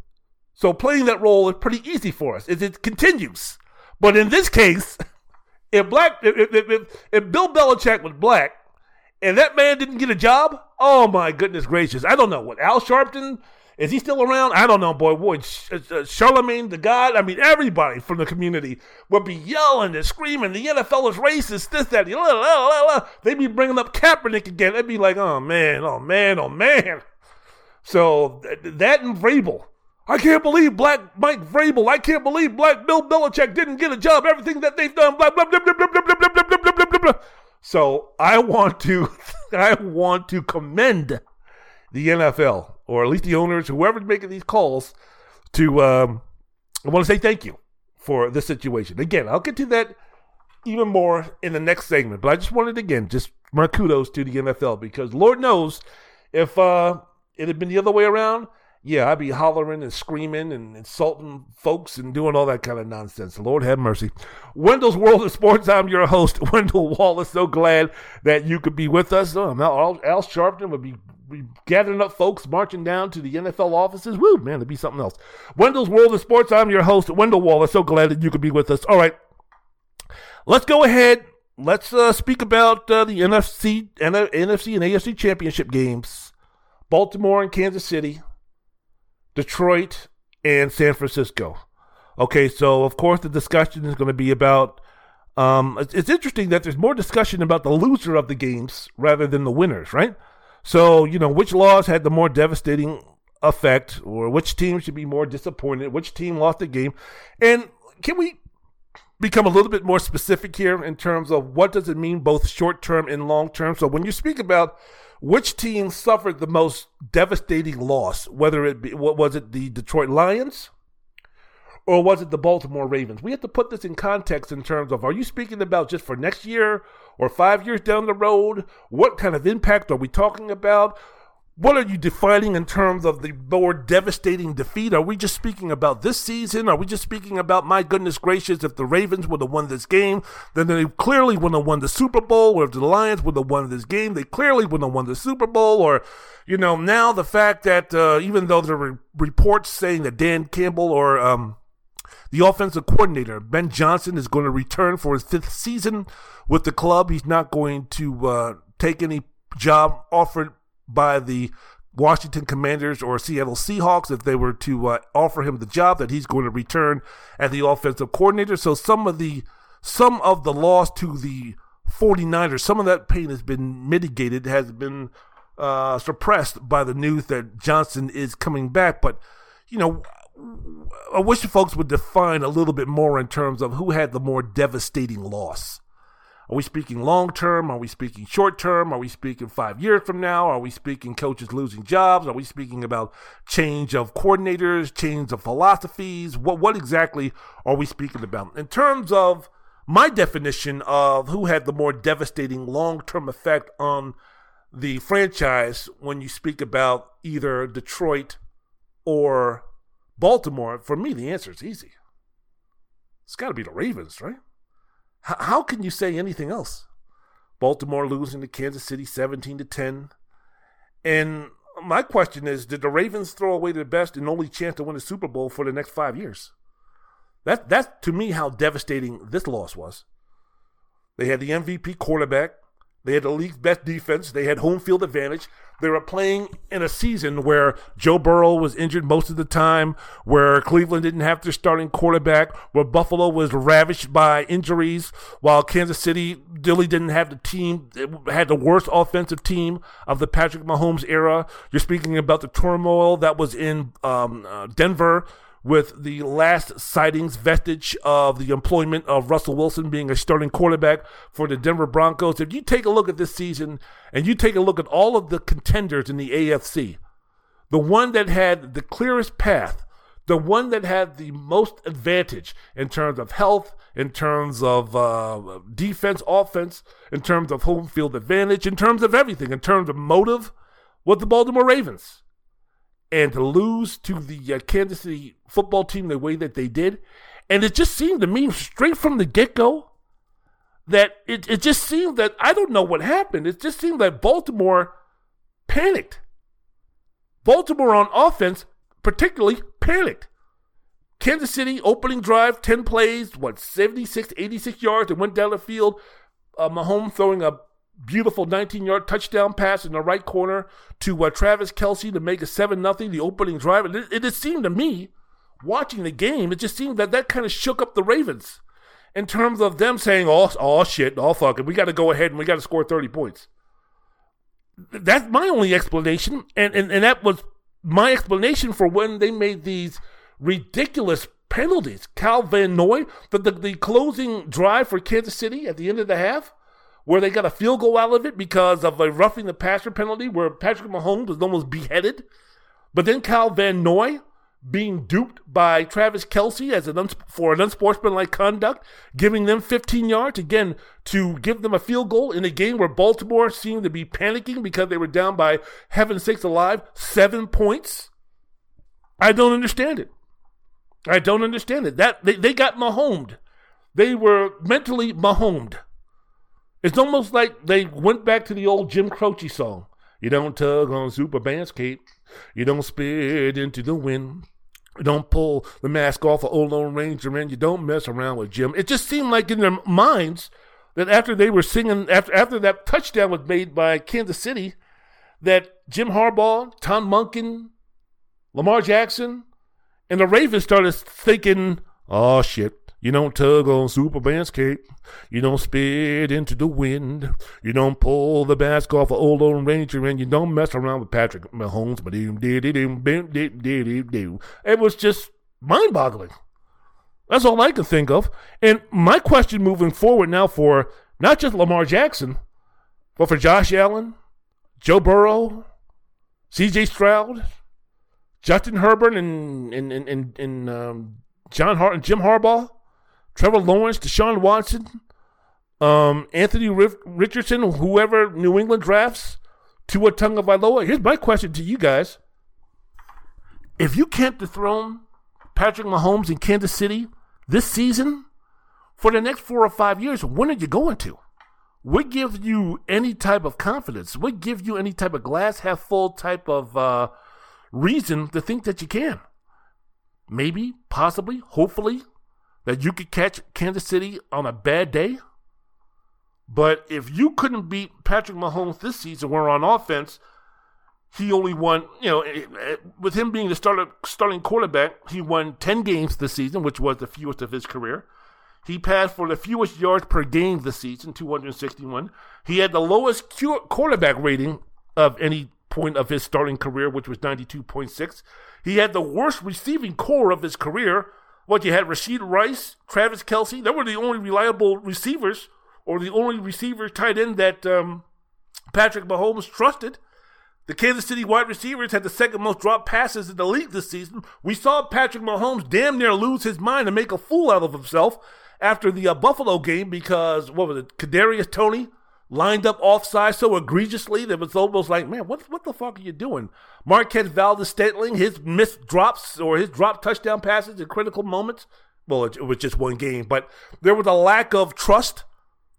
So playing that role is pretty easy for us. It, it continues. But in this case, if black if, if, if Bill Belichick was black and that man didn't get a job, oh my goodness gracious! I don't know what Al Sharpton is he still around? I don't know, boy. Boy, uh, Charlemagne the God. I mean, everybody from the community would be yelling and screaming. The NFL is racist. This, that. Blah, blah, blah, They'd be bringing up Kaepernick again. They'd be like, oh man, oh man, oh man. So that and Vrabel. I can't believe Black Mike Vrabel. I can't believe Black Bill Belichick didn't get a job. Everything that they've done, blah blah blah blah blah blah blah blah blah blah blah blah. So I want to, I want to commend the NFL or at least the owners, whoever's making these calls, to um, I want to say thank you for this situation. Again, I'll get to that even more in the next segment, but I just wanted again just my kudos to the NFL because Lord knows if uh, it had been the other way around, yeah, I'd be hollering and screaming and insulting folks and doing all that kind of nonsense. Lord have mercy. Wendell's World of Sports. I'm your host, Wendell Wallace. So glad that you could be with us. Oh, Al, Al Sharpton would be gathering up folks, marching down to the NFL offices. Woo, man, it'd be something else. Wendell's World of Sports. I'm your host, Wendell Wallace. So glad that you could be with us. All right, let's go ahead. Let's uh, speak about uh, the NFC, NFC and AFC championship games. Baltimore and Kansas City, Detroit and San Francisco. Okay, so of course the discussion is going to be about. Um, it's, it's interesting that there's more discussion about the loser of the games rather than the winners, right? So, you know, which laws had the more devastating effect, or which team should be more disappointed, which team lost the game. And can we become a little bit more specific here in terms of what does it mean both short term and long term? So when you speak about which team suffered the most devastating loss, whether it be what was it the Detroit Lions or was it the Baltimore Ravens? We have to put this in context in terms of are you speaking about just for next year or five years down the road? What kind of impact are we talking about? what are you defining in terms of the more devastating defeat? Are we just speaking about this season? Are we just speaking about, my goodness gracious, if the Ravens would have won this game, then they clearly would have won the Super Bowl, or if the Lions would have won this game, they clearly would have won the Super Bowl, or, you know, now the fact that uh, even though there were reports saying that Dan Campbell or um, the offensive coordinator, Ben Johnson, is going to return for his fifth season with the club, he's not going to uh, take any job offered by the Washington Commanders or Seattle Seahawks if they were to uh, offer him the job that he's going to return as the offensive coordinator. So some of the some of the loss to the 49ers, some of that pain has been mitigated, has been uh, suppressed by the news that Johnson is coming back. But you know, I wish folks would define a little bit more in terms of who had the more devastating loss. Are we speaking long term? Are we speaking short term? Are we speaking five years from now? Are we speaking coaches losing jobs? Are we speaking about change of coordinators, change of philosophies? What what exactly are we speaking about? In terms of my definition of who had the more devastating long term effect on the franchise when you speak about either Detroit or Baltimore, for me the answer is easy. It's got to be the Ravens, right? H- how can you say anything else? Baltimore losing to Kansas City 17 to 10. And my question is did the Ravens throw away their best and only chance to win the Super Bowl for the next five years? That, that's to me how devastating this loss was. They had the MVP quarterback. They had the league's best defense. They had home field advantage. They were playing in a season where Joe Burrow was injured most of the time, where Cleveland didn't have their starting quarterback, where Buffalo was ravished by injuries, while Kansas City really didn't have the team, had the worst offensive team of the Patrick Mahomes era. You're speaking about the turmoil that was in um, uh, Denver with the last sightings vestige of the employment of Russell Wilson being a starting quarterback for the Denver Broncos. If you take a look at this season and you take a look at all of the contenders in the AFC, the one that had the clearest path, the one that had the most advantage in terms of health, in terms of uh, defense, offense, in terms of home field advantage, in terms of everything, in terms of motive, was the Baltimore Ravens and to lose to the uh, Kansas City football team the way that they did. And it just seemed to me straight from the get go that it, it just seemed that I don't know what happened. It just seemed that Baltimore panicked. Baltimore on offense, particularly, panicked. Kansas City opening drive, 10 plays, what, 76, 86 yards, and went down the field. Uh, Mahomes throwing a beautiful 19 yard touchdown pass in the right corner to uh, Travis Kelce to make a 7 0, the opening drive. It, it just seemed to me, watching the game, it just seemed that that kind of shook up the Ravens in terms of them saying, oh, oh shit, oh, fuck it, we got to go ahead and we got to score 30 points. That's my only explanation. And, and, and that was my explanation for when they made these ridiculous penalties. Kyle Van Noy, the, the, the closing drive for Kansas City at the end of the half where they got a field goal out of it because of a roughing the passer penalty where Patrick Mahomes was almost beheaded. But then Kyle Van Noy being duped by Travis Kelce as an uns- for an unsportsmanlike conduct, giving them 15 yards again to give them a field goal in a game where Baltimore seemed to be panicking because they were down by heaven sakes alive seven points. I don't understand it. I don't understand it. That they, they got Mahomed. They were mentally Mahomed. It's almost like they went back to the old Jim Croce song. You don't tug on Superman's cape. You don't spit into the wind. You don't pull the mask off of Old Lone Ranger, and you don't mess around with Jim. It just seemed like in their minds that after they were singing, after after that touchdown was made by Kansas City, that Jim Harbaugh, Todd Monken, Lamar Jackson, and the Ravens started thinking, "Oh shit, you don't tug on Superman's cape. You don't spit into the wind. You don't pull the mask off of old Lone Ranger, and you don't mess around with Patrick Mahomes. But It was just mind-boggling. That's all I can think of. And my question moving forward now for not just Lamar Jackson, but for Josh Allen, Joe Burrow, C.J. Stroud, Justin Herbert, and and and, and, and um, John Hart and Jim Harbaugh Trevor Lawrence, Deshaun Watson, um, Anthony Richardson, whoever New England drafts, Tua Tagovailoa. Here's my question to you guys: If you can't dethrone Patrick Mahomes in Kansas City this season, for the next four or five years, when are you going to? What gives you any type of confidence? What gives you any type of glass half full type of uh, reason to think that you can? Maybe, possibly, hopefully, that you could catch Kansas City on a bad day. But if you couldn't beat Patrick Mahomes this season, where on offense, he only won, you know, with him being the starter, starting quarterback, he won 10 games this season, which was the fewest of his career. He passed for the fewest yards per game this season, 261. He had the lowest quarterback rating of any point of his starting career, which was 92.6. He had the worst receiving corps of his career. What you had Rashee Rice, Travis Kelce. they were the only reliable receivers, or the only receiver tight end that um, Patrick Mahomes trusted. The Kansas City wide receivers had the second most dropped passes in the league this season. We saw Patrick Mahomes damn near lose his mind and make a fool out of himself after the uh, Buffalo game because what was it? Kadarius Toney lined up offside so egregiously that it was almost like, man, what what the fuck are you doing? Marquez Valdes-Scantling, his missed drops or his drop touchdown passes in critical moments. Well, it, it was just one game, but there was a lack of trust.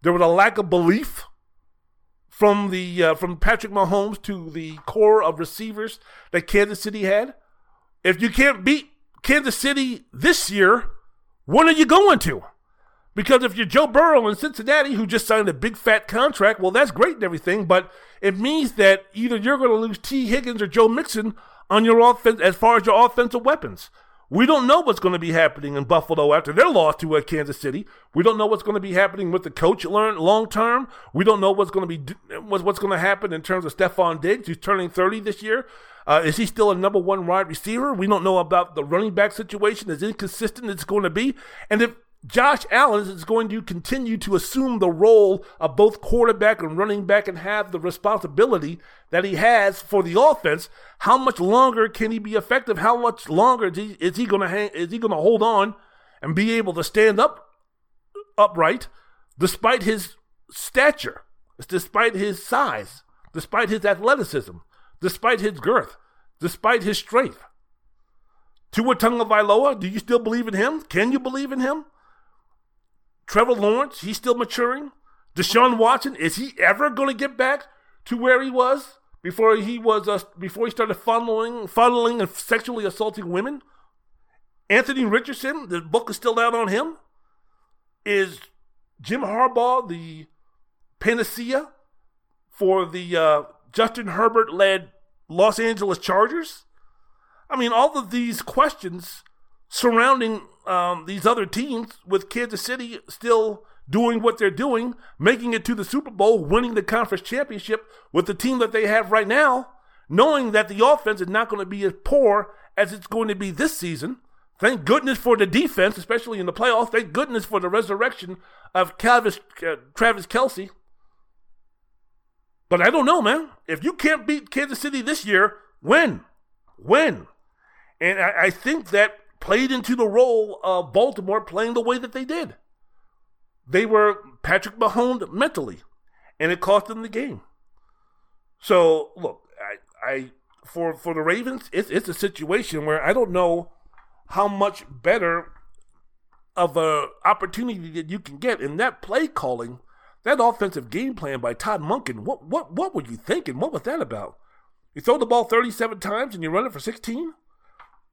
There was a lack of belief from the uh, from Patrick Mahomes to the corps of receivers that Kansas City had. If you can't beat Kansas City this year, when are you going to? Because if you're Joe Burrow in Cincinnati, who just signed a big fat contract, well, that's great and everything, but it means that either you're going to lose Tee Higgins or Joe Mixon on your offense as far as your offensive weapons. We don't know what's going to be happening in Buffalo after their loss to uh, Kansas City. We don't know what's going to be happening with the coach long term. We don't know what's going to be what's, going to happen in terms of Stefon Diggs, who's turning 30 this year. Uh, is he still a number one wide receiver? We don't know about the running back situation, as inconsistent it's going to be. And if Josh Allen is going to continue to assume the role of both quarterback and running back and have the responsibility that he has for the offense. How much longer can he be effective? How much longer is he, is he going to hang, is he going to hold on and be able to stand up upright despite his stature, despite his size, despite his athleticism, despite his girth, despite his strength? Tua Tagovailoa, do you still believe in him? Can you believe in him? Trevor Lawrence, he's still maturing. Deshaun Watson, is he ever going to get back to where he was before he was uh, before he started funneling, funneling and sexually assaulting women? Anthony Richardson, the book is still out on him. Is Jim Harbaugh the panacea for the uh, Justin Herbert led Los Angeles Chargers? I mean, all of these questions surrounding um, these other teams with Kansas City still doing what they're doing, making it to the Super Bowl, winning the conference championship with the team that they have right now, knowing that the offense is not going to be as poor as it's going to be this season. Thank goodness for the defense, especially in the playoffs. Thank goodness for the resurrection of Travis, uh, Travis Kelce. But I don't know, man. If you can't beat Kansas City this year, win. Win. And I, I think that played into the role of Baltimore playing the way that they did. They were Patrick Mahomes mentally, and it cost them the game. So look, I, I for for the Ravens, it's it's a situation where I don't know how much better of a opportunity that you can get in that play calling, that offensive game plan by Todd Monken. What what what were you thinking? What was that about? You throw the ball 37 times and you run it for 16?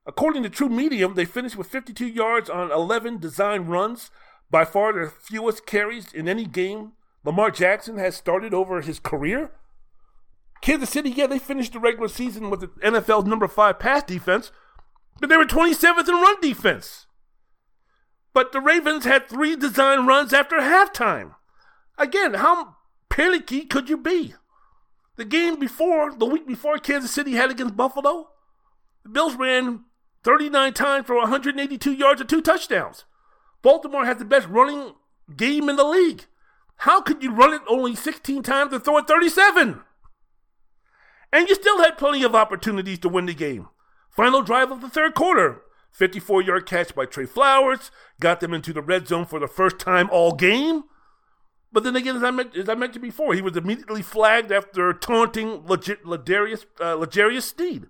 According to TruMedia, they finished with 52 yards on 11 design runs, by far the fewest carries in any game Lamar Jackson has started over his career. Kansas City, yeah, they finished the regular season with the NFL's number five pass defense, but they were 27th in run defense. But the Ravens had three design runs after halftime. Again, how panicky could you be? The game before, the week before Kansas City had against Buffalo, the Bills ran 39 times for 182 yards and two touchdowns. Baltimore has the best running game in the league. How could you run it only 16 times and throw it 37? And you still had plenty of opportunities to win the game. Final drive of the third quarter 54 yard catch by Zay Flowers got them into the red zone for the first time all game. But then again, as I, as I mentioned before, he was immediately flagged after taunting legit, Ladarius, uh, L'Jarius Sneed.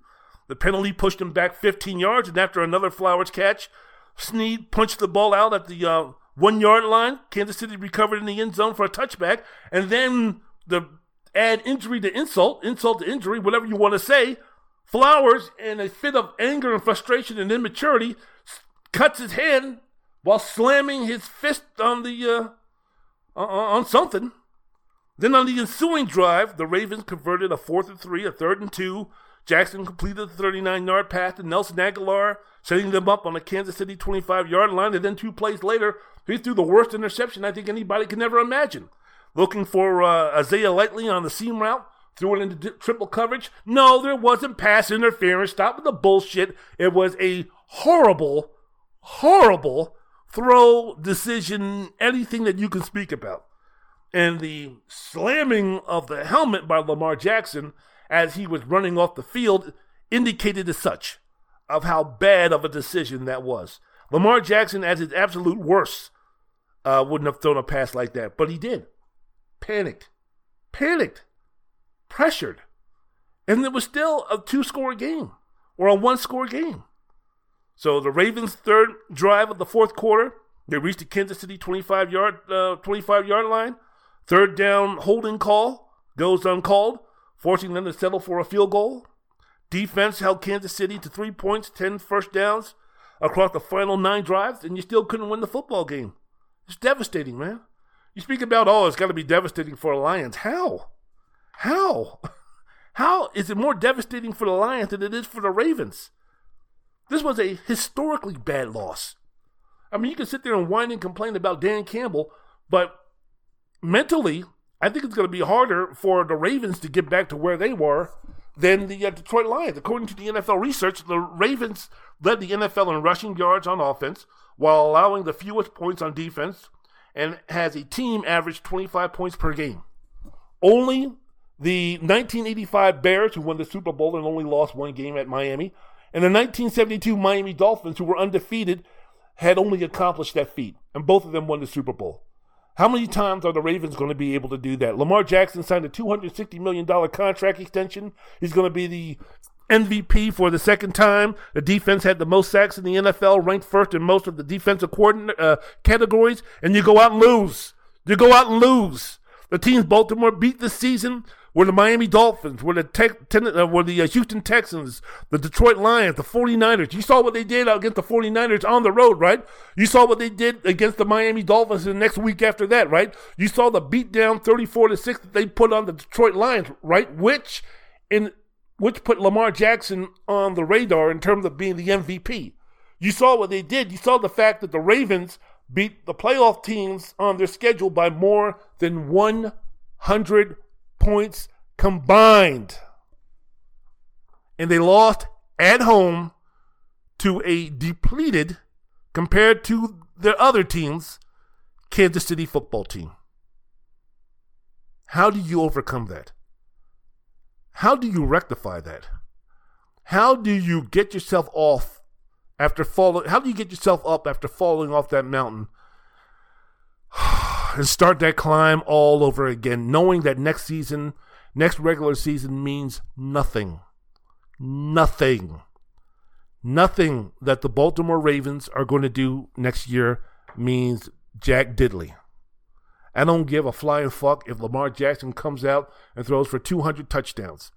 The penalty pushed him back 15 yards, and after another Flowers catch, Sneed punched the ball out at the uh, one yard line. Kansas City recovered in the end zone for a touchback, and then the add injury to insult, insult to injury, whatever you want to say. Flowers, in a fit of anger and frustration and immaturity, cuts his hand while slamming his fist on the uh, on something. Then on the ensuing drive, the Ravens converted a fourth and three, a third and two. Jackson completed the 39 yard pass to Nelson Agholor, setting them up on the Kansas City 25 yard line. And then two plays later, he threw the worst interception I think anybody can ever imagine. Looking for uh, Isaiah Likely on the seam route, threw it into triple coverage. No, there wasn't pass interference. Stop with the bullshit. It was a horrible, horrible throw decision, anything that you can speak about. And the slamming of the helmet by Lamar Jackson as he was running off the field indicated as such of how bad of a decision that was. Lamar Jackson, at his absolute worst, uh, wouldn't have thrown a pass like that, but he did. Panicked. Panicked. Pressured. And it was still a two score game or a one score game. So the Ravens' third drive of the fourth quarter, they reached the Kansas City 25 yard uh, 25 yard line. Third down holding call goes uncalled, forcing them to settle for a field goal. Defense held Kansas City to three points, 10 first downs across the final nine drives, and you still couldn't win the football game. It's devastating, man. You speak about, oh, it's got to be devastating for the Lions. How? How? How is it more devastating for the Lions than it is for the Ravens? This was a historically bad loss. I mean, you can sit there and whine and complain about Dan Campbell, but mentally, I think it's going to be harder for the Ravens to get back to where they were than the uh, Detroit Lions. According to the NFL research, the Ravens led the NFL in rushing yards on offense while allowing the fewest points on defense and has a team average 25 points per game. Only the 1985 Bears, who won the Super Bowl and only lost one game at Miami, and the 1972 Miami Dolphins, who were undefeated, had only accomplished that feat, and both of them won the Super Bowl. How many times are the Ravens going to be able to do that? Lamar Jackson signed a $260 million contract extension. He's going to be the MVP for the second time. The defense had the most sacks in the NFL, ranked first in most of the defensive coordinate, uh, categories, and you go out and lose. You go out and lose. The teams Baltimore beat this season were the Miami Dolphins, were the, tech, ten, uh, were the uh, Houston Texans, the Detroit Lions, the 49ers. You saw what they did against the 49ers on the road, right? You saw what they did against the Miami Dolphins the next week after that, right? You saw the beatdown 34 to 6 that they put on the Detroit Lions, right? Which in which put Lamar Jackson on the radar in terms of being the MVP. You saw what they did. You saw the fact that the Ravens beat the playoff teams on their schedule by more than 100 points combined. And they lost at home to a depleted, compared to their other teams, Kansas City football team. How do you overcome that? How do you rectify that? How do you get yourself off after falling? How do you get yourself up after falling off that mountain and start that climb all over again, knowing that next season, next regular season means nothing. Nothing. Nothing that the Baltimore Ravens are going to do next year means Jack Diddley. I don't give a flying fuck if Lamar Jackson comes out and throws for 200 touchdowns.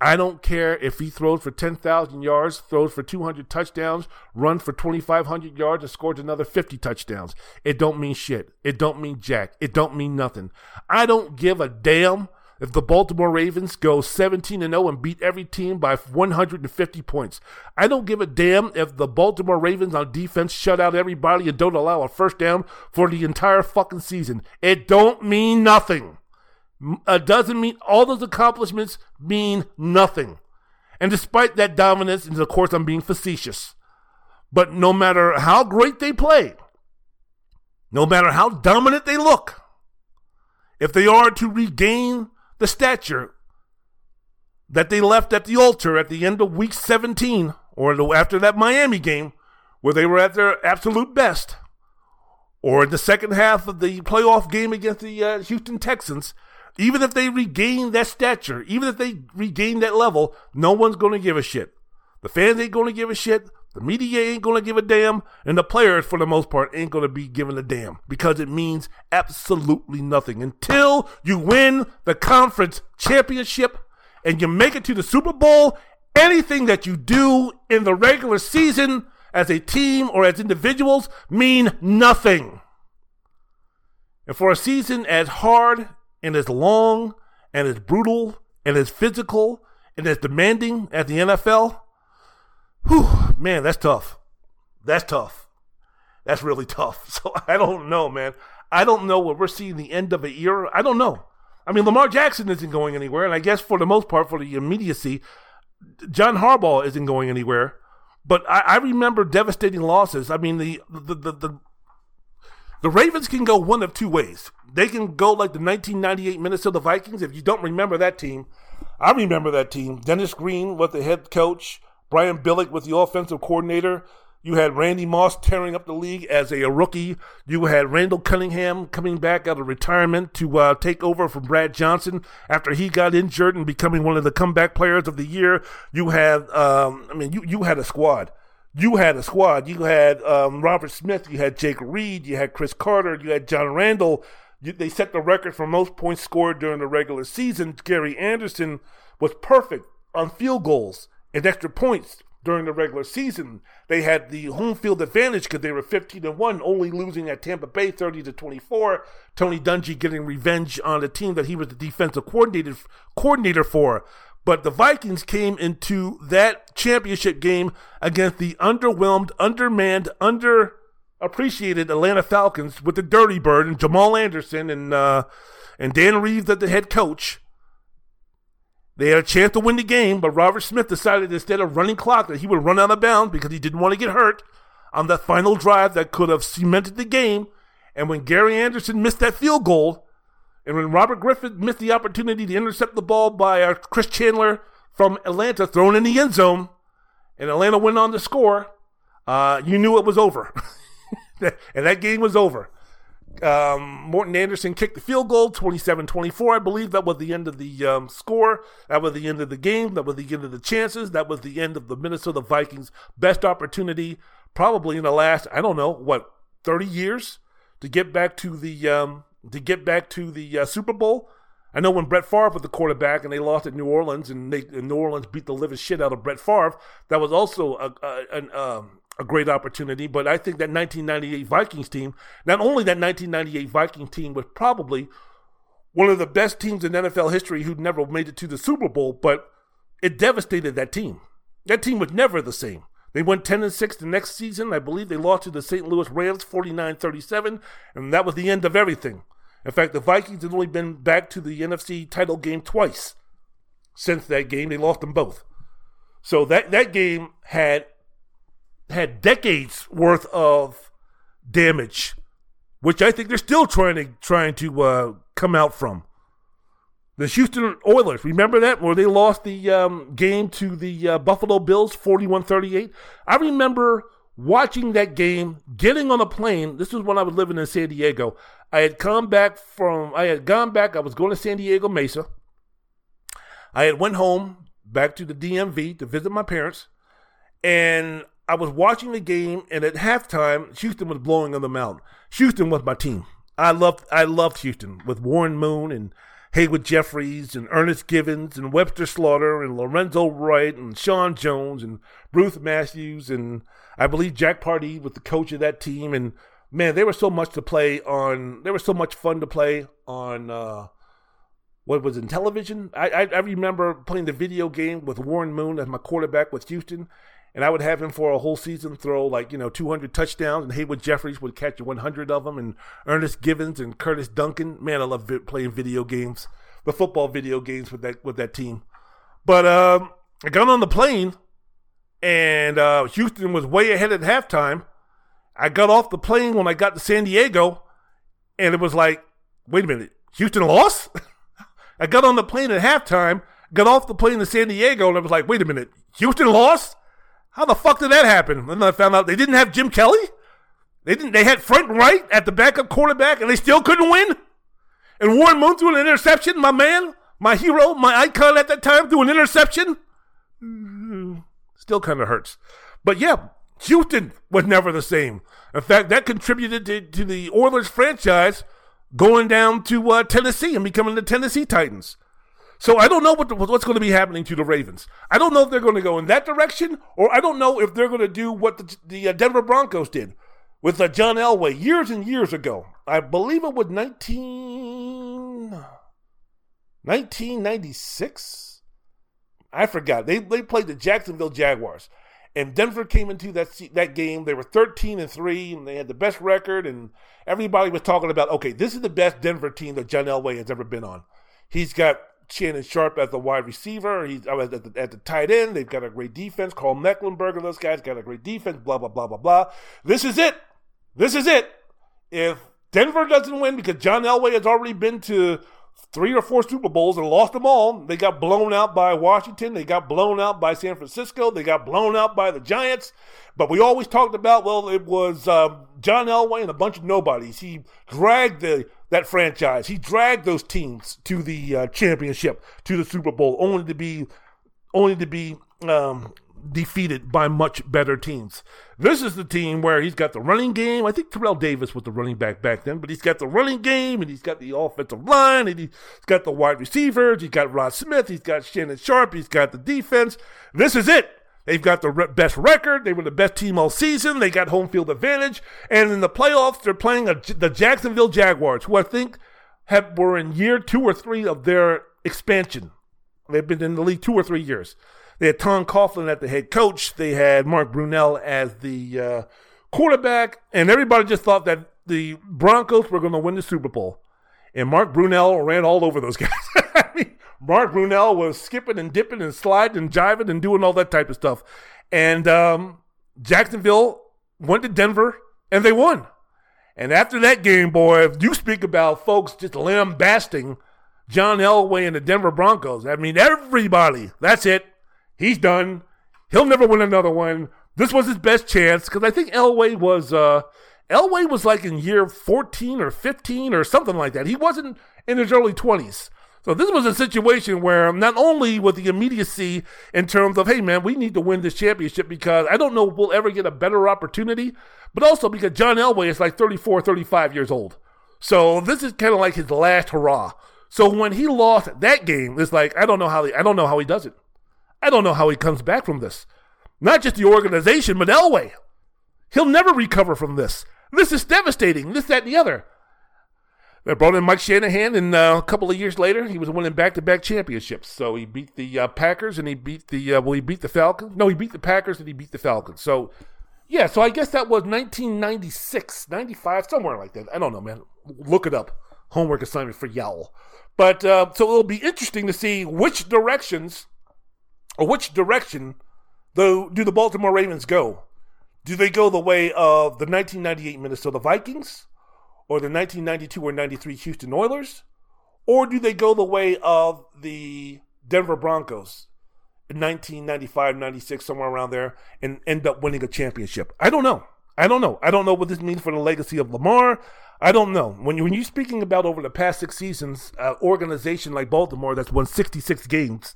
I don't care if he throws for 10,000 yards, throws for 200 touchdowns, runs for 2,500 yards, and scores another 50 touchdowns. It don't mean shit. It don't mean jack. It don't mean nothing. I don't give a damn if the Baltimore Ravens go 17 and 0 and beat every team by 150 points. I don't give a damn if the Baltimore Ravens on defense shut out everybody and don't allow a first down for the entire fucking season. It don't mean nothing uh, doesn't mean all those accomplishments mean nothing. And despite that dominance, and of course I'm being facetious, but no matter how great they play, no matter how dominant they look, if they are to regain the stature that they left at the altar at the end of week 17 or after that Miami game where they were at their absolute best, or in the second half of the playoff game against the uh, Houston Texans, even if they regain that stature, even if they regain that level, no one's going to give a shit. The fans ain't going to give a shit. The media ain't going to give a damn. And the players, for the most part, ain't going to be giving a damn because it means absolutely nothing. Until you win the conference championship and you make it to the Super Bowl, anything that you do in the regular season as a team or as individuals mean nothing. And for a season as hard and as long and as brutal and as physical and as demanding as the NFL, whew, man, that's tough. That's tough. That's really tough. So I don't know, man. I don't know what we're seeing the end of a era. I don't know. I mean, Lamar Jackson isn't going anywhere, and I guess for the most part, for the immediacy, John Harbaugh isn't going anywhere. But I, I remember devastating losses. I mean, the the, the the the Ravens can go one of two ways. They can go like the 1998 Minnesota Vikings. If you don't remember that team, I remember that team. Dennis Green was the head coach. Brian Billick was the offensive coordinator. You had Randy Moss tearing up the league as a, rookie. You had Randall Cunningham coming back out of retirement to uh, take over from Brad Johnson after he got injured and becoming one of the comeback players of the year. You had, um, I mean, you, you had a squad. You had a squad. You had um, Robert Smith. You had Jake Reed. You had Cris Carter. You had John Randle. You, they set the record for most points scored during the regular season. Gary Anderson was perfect on field goals and extra points during the regular season. They had the home field advantage because they were 15 and 1, only losing at Tampa Bay 30 to 24. Tony Dungy getting revenge on a team that he was the defensive coordinator coordinator for. But the Vikings came into that championship game against the underwhelmed, undermanned, underappreciated Atlanta Falcons with the Dirty Bird and Jamal Anderson and uh, and Dan Reeves as the head coach. They had a chance to win the game, but Robert Smith decided instead of running clock that he would run out of bounds because he didn't want to get hurt on that final drive that could have cemented the game. And when Gary Anderson missed that field goal, and when Robert Griffith missed the opportunity to intercept the ball by uh, Chris Chandler from Atlanta, thrown in the end zone, and Atlanta went on to score, uh, you knew it was over. and that game was over. Um, Morten Andersen kicked the field goal, 27 24. I believe that was the end of the um, score. That was the end of the game. That was the end of the chances. That was the end of the Minnesota Vikings' best opportunity, probably in the last, I don't know, what, 30 years to get back to the um, to get back to the uh, Super Bowl. I know when Brett Favre was the quarterback and they lost at New Orleans and, they, and New Orleans beat the living shit out of Brett Favre, that was also a, a, um, a great opportunity. But I think that 1998 Vikings team, not only that 1998 Viking team was probably one of the best teams in NFL history who never made it to the Super Bowl, but it devastated that team. That team was never the same. They went 10 and 6 the next season. I believe they lost to the St. Louis Rams 49 37, and that was the end of everything. In fact, the Vikings had only been back to the NFC title game twice since that game. They lost them both. So that, that game had had decades worth of damage, which I think they're still trying to trying to uh, come out from. The Houston Oilers, remember that where they lost the um, game to the uh, Buffalo Bills 41-38? I remember watching that game, getting on a plane. This was when I was living in San Diego. I had come back from I had gone back, I was going to San Diego Mesa. I had went home back to the DMV to visit my parents and I was watching the game, and at halftime, Houston was blowing on the out. Houston was my team. I loved I loved Houston with Warren Moon and Haywood Jeffires and Ernest Givins and Webster Slaughter and Lorenzo White and Sean Jones and Bruce Matthews and I believe Jack Pardee was the coach of that team. And man, they were so much to play on. They were so much fun to play on. Uh, what was in television? I, I I remember playing the video game with Warren Moon as my quarterback with Houston, and I would have him for a whole season throw like you know 200 touchdowns, and Haywood Jeffires would catch 100 of them, and Ernest Givins and Curtis Duncan. Man, I love vi- playing video games, the football video games with that with that team. But um, I got on the plane, and uh, Houston was way ahead at halftime. I got off the plane when I got to San Diego, and it was like, wait a minute, Houston lost. I got on the plane at halftime, got off the plane to San Diego, and I was like, wait a minute, Houston lost. How the fuck did that happen? And then I found out they didn't have Jim Kelly. They didn't. They had Frank Reich at the backup quarterback, and they still couldn't win. And Warren Moon threw an interception. My man, my hero, my icon at that time, threw an interception. Still kind of hurts. But yeah, Houston was never the same. In fact, that contributed to, to the Oilers franchise going down to uh, Tennessee and becoming the Tennessee Titans. So I don't know what the, what's going to be happening to the Ravens. I don't know if they're going to go in that direction, or I don't know if they're going to do what the, the uh, Denver Broncos did with uh, John Elway years and years ago. I believe it was 19, 1996. I forgot. They they played the Jacksonville Jaguars, and Denver came into that that game. They were 13 and three, and they had the best record. And everybody was talking about, okay, this is the best Denver team that John Elway has ever been on. He's got Shannon Sharpe as the wide receiver. He's uh, at, the, at the tight end. They've got a great defense. Karl Mecklenburg and those guys got a great defense. Blah blah blah blah blah. This is it. This is it. If Denver doesn't win because John Elway has already been to three or four Super Bowls and lost them all. They got blown out by Washington. They got blown out by San Francisco. They got blown out by the Giants. But we always talked about, well, it was uh, John Elway and a bunch of nobodies. He dragged the that franchise. He dragged those teams to the uh, championship, to the Super Bowl, only to be only to be um, defeated by much better teams. This is the team where he's got the running game. I think Terrell Davis was the running back back then, but he's got the running game and he's got the offensive line and he's got the wide receivers. He's got Rod Smith. He's got Shannon Sharpe. He's got the defense. This is it. They've got the best record. They were the best team all season. They got home field advantage. And in the playoffs, they're playing a, the Jacksonville Jaguars, who I think have, were in year two or three of their expansion. They've been in the league two or three years. They had Tom Coughlin at the head coach. They had Mark Brunell as the uh, quarterback. And everybody just thought that the Broncos were going to win the Super Bowl. And Mark Brunell ran all over those guys. I mean, Mark Brunell was skipping and dipping and sliding and jiving and doing all that type of stuff. And um, Jacksonville went to Denver and they won. And after that game, boy, if you speak about folks just lambasting John Elway and the Denver Broncos, I mean, everybody, that's it. He's done. He'll never win another one. This was his best chance because I think Elway was uh, Elway was like in year 14 or 15 or something like that. He wasn't in his early 20s. So this was a situation where not only was the immediacy in terms of, hey man, we need to win this championship because I don't know if we'll ever get a better opportunity, but also because John Elway is like 34, 35 years old. So this is kind of like his last hurrah. So when he lost that game, it's like I don't know how he I don't know how he does it. I don't know how he comes back from this. Not just the organization, but Elway. He'll never recover from this. This is devastating. This, that, and the other. They brought in Mike Shanahan, and uh, a couple of years later, he was winning back-to-back championships. So he beat the uh, Packers, and he beat the uh, well, he beat the Falcons. No, he beat the Packers, and he beat the Falcons. So yeah, so I guess that was 1996, 95, somewhere like that. I don't know, man. Look it up. Homework assignment for y'all. But uh, so it'll be interesting to see which directions or which direction though do the Baltimore Ravens go. Do they go the way of the 1998 Minnesota Vikings? or the 1992 or 93 Houston Oilers? Or do they go the way of the Denver Broncos in 1995, 96, somewhere around there, and end up winning a championship? I don't know. I don't know. I don't know what this means for the legacy of Lamar. I don't know. When, you, when you're speaking about over the past six seasons, an uh, organization like Baltimore that's won 66 games,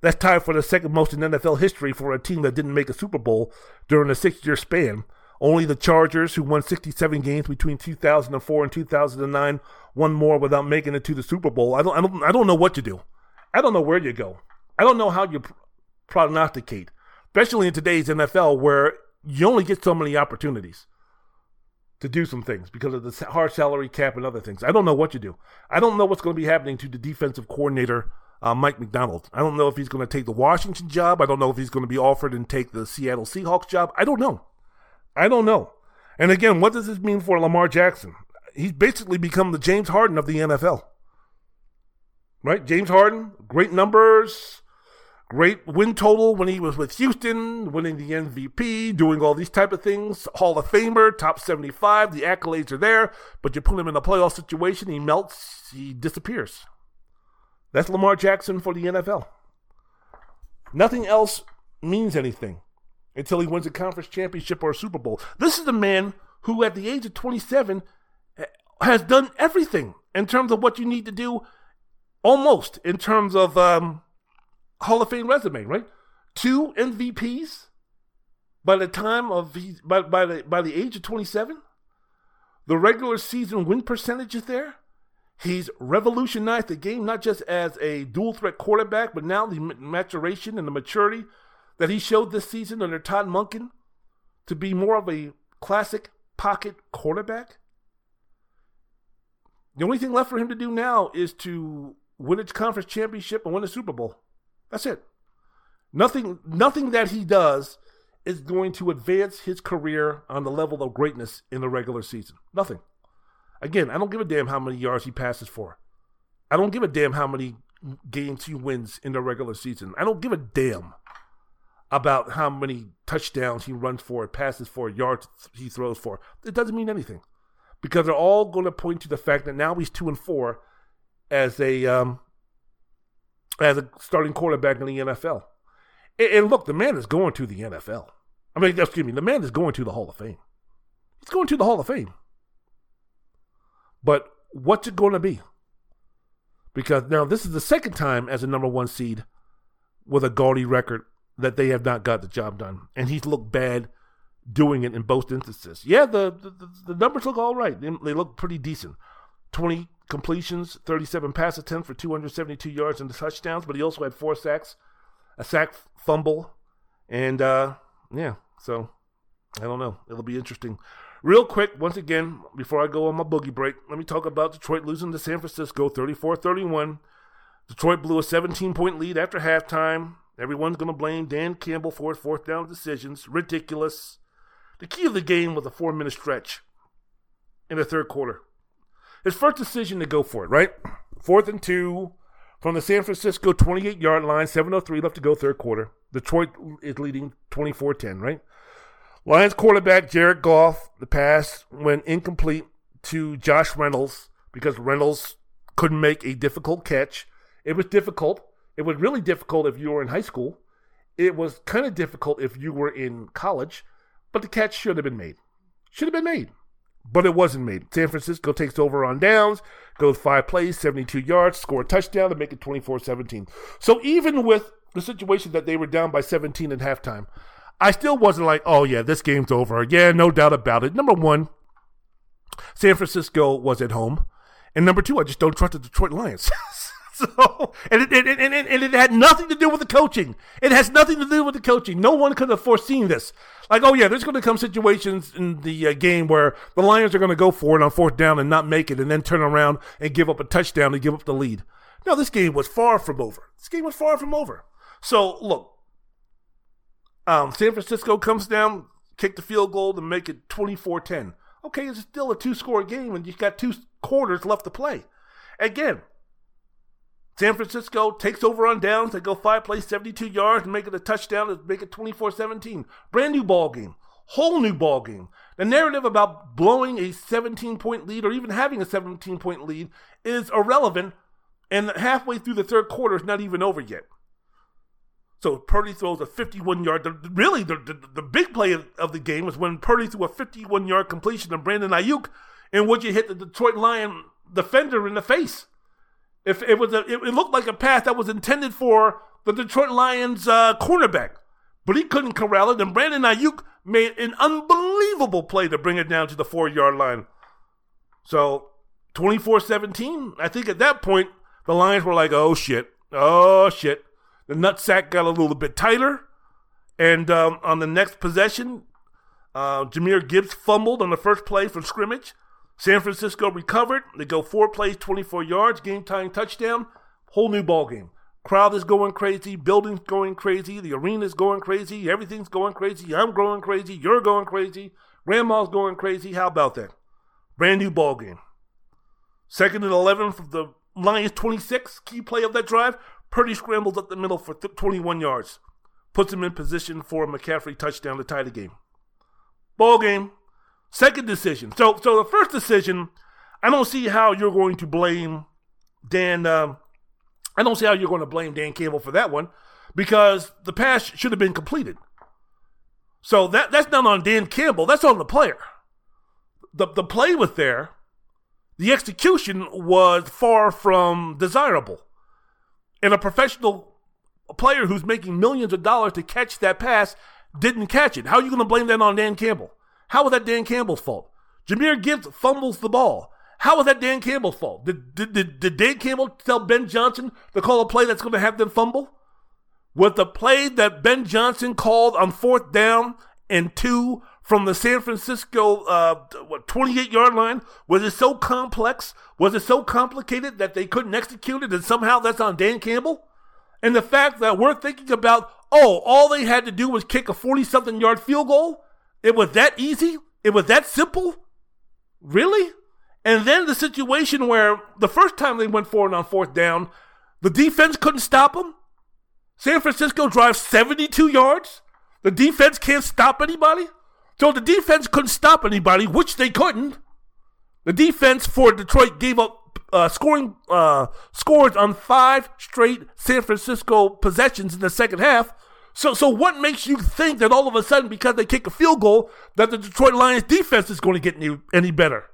that's tied for the second most in NFL history for a team that didn't make a Super Bowl during a six year span. Only the Chargers, who won 67 games between 2004 and 2009, won more without making it to the Super Bowl. I don't, I don't, I don't know what to do. I don't know where you go. I don't know how you prognosticate, especially in today's NFL where you only get so many opportunities to do some things because of the hard salary cap and other things. I don't know what you do. I don't know what's going to be happening to the defensive coordinator, uh, Mike Macdonald. I don't know if he's going to take the Washington job. I don't know if he's going to be offered and take the Seattle Seahawks job. I don't know. I don't know. And again, what does this mean for Lamar Jackson? He's basically become the James Harden of the NFL. Right? James Harden, great numbers, great win total when he was with Houston, winning the MVP, doing all these type of things. Hall of Famer, top 75, the accolades are there, but you put him in a playoff situation, he melts, he disappears. That's Lamar Jackson for the NFL. Nothing else means anything until he wins a conference championship or a Super Bowl. This is the man who at the age of 27 has done everything in terms of what you need to do, almost in terms of um, Hall of Fame resume, right? Two MVPs by the time of by, by the by the age of 27. The regular season win percentage is there. He's revolutionized the game not just as a dual threat quarterback, but now the maturation and the maturity that he showed this season under Todd Monken to be more of a classic pocket quarterback. The only thing left for him to do now is to win a conference championship and win a Super Bowl. That's it. Nothing nothing that he does is going to advance his career on the level of greatness in the regular season. Nothing. Again, I don't give a damn how many yards he passes for. I don't give a damn how many games he wins in the regular season. I don't give a damn about how many touchdowns he runs for, passes for, yards he throws for. It doesn't mean anything because they're all going to point to the fact that now he's two and four as a um, as a starting quarterback in the NFL. And, and look, the man is going to the NFL. I mean, excuse me, the man is going to the Hall of Fame. He's going to the Hall of Fame. But what's it going to be? Because now this is the second time as a number one seed with a gaudy record that they have not got the job done. And he's looked bad doing it in both instances. Yeah, the, the, the numbers look all right. They, they, look pretty decent. 20 completions, 37 pass attempts for 272 yards and touchdowns, but he also had four sacks, a sack fumble, and uh, yeah, so I don't know. It'll be interesting. Real quick, once again, before I go on my boogie break, let me talk about Detroit losing to San Francisco 34 31. Detroit blew a 17 point lead after halftime. Everyone's going to blame Dan Campbell for his fourth down decisions. Ridiculous. The key of the game was a four minute stretch in the third quarter. His first decision to go for it, right? Fourth and two from the San Francisco 28 yard line, 7.03 left to go, third quarter. Detroit is leading 24 10, right? Lions quarterback Jared Goff, the pass went incomplete to Josh Reynolds because Reynolds couldn't make a difficult catch. It was difficult. It was really difficult if you were in high school. It was kind of difficult if you were in college, but the catch should have been made. Should have been made, but it wasn't made. San Francisco takes over on downs, goes five plays, 72 yards, score a touchdown to make it 24 17. So even with the situation that they were down by 17 at halftime, I still wasn't like, oh yeah, this game's over. Yeah, no doubt about it. Number one, San Francisco was at home, and number two, I just don't trust the Detroit Lions. so, and it, and, and, and it had nothing to do with the coaching. It has nothing to do with the coaching. No one could have foreseen this. Like, oh yeah, there's going to come situations in the uh, game where the Lions are going to go for it on fourth down and not make it, and then turn around and give up a touchdown to give up the lead. No, this game was far from over. This game was far from over. So look, um, San Francisco comes down, kick the field goal to make it 24 10. Okay, it's still a two score game, and you've got two quarters left to play. Again, San Francisco takes over on downs. They go five plays, 72 yards, and make it a touchdown to make it 24 17. Brand new ball game. Whole new ball game. The narrative about blowing a 17 point lead or even having a 17 point lead is irrelevant, and halfway through the third quarter is not even over yet. So Purdy throws a 51 yard. Really, the, the, the big play of, the game was when Purdy threw a 51 yard completion to Brandon Aiyuk, and which he hit the Detroit Lion defender in the face. If it was a, it, it looked like a pass that was intended for the Detroit Lions uh, cornerback, but he couldn't corral it. And Brandon Aiyuk made an unbelievable play to bring it down to the four yard line. So 24 17, I think at that point, the Lions were like, oh shit, oh shit. The nutsack got a little bit tighter. And um, on the next possession, uh, Jahmyr Gibbs fumbled on the first play from scrimmage. San Francisco recovered. They go four plays, 24 yards, game tying touchdown. Whole new ball game. Crowd is going crazy. Building's going crazy. The arena's going crazy. Everything's going crazy. I'm going crazy. You're going crazy. Grandma's going crazy. How about that? Brand new ball game. Second and 11 from the Lions 26. Key play of that drive. Purdy scrambles up the middle for th- 21 yards, puts him in position for a McCaffrey touchdown to tie the game. Ball game. Second decision. So, so the first decision, I don't see how you're going to blame Dan. Uh, I don't see how you're going to blame Dan Campbell for that one because the pass should have been completed. So that that's not on Dan Campbell. That's on the player. the, the play was there. The execution was far from desirable. And a professional player who's making millions of dollars to catch that pass didn't catch it. How are you going to blame that on Dan Campbell? How was that Dan Campbell's fault? Jahmyr Gibbs fumbles the ball. How was that Dan Campbell's fault? Did, did, did, did Dan Campbell tell Ben Johnson to call a play that's going to have them fumble? Was the play that Ben Johnson called on fourth down and two from the San Francisco uh, what 28 yard line? Was it so complex? Was it so complicated that they couldn't execute it and somehow that's on Dan Campbell? And the fact that we're thinking about, oh, all they had to do was kick a 40 something yard field goal? It was that easy? It was that simple? Really? And then the situation where the first time they went forward on fourth down, the defense couldn't stop them. San Francisco drives 72 yards. The defense can't stop anybody. So the defense couldn't stop anybody, which they couldn't. The defense for Detroit gave up uh, scoring uh, scores on five straight San Francisco possessions in the second half. So, so what makes you think that all of a sudden, because they kick a field goal, that the Detroit Lions defense is going to get any, any better?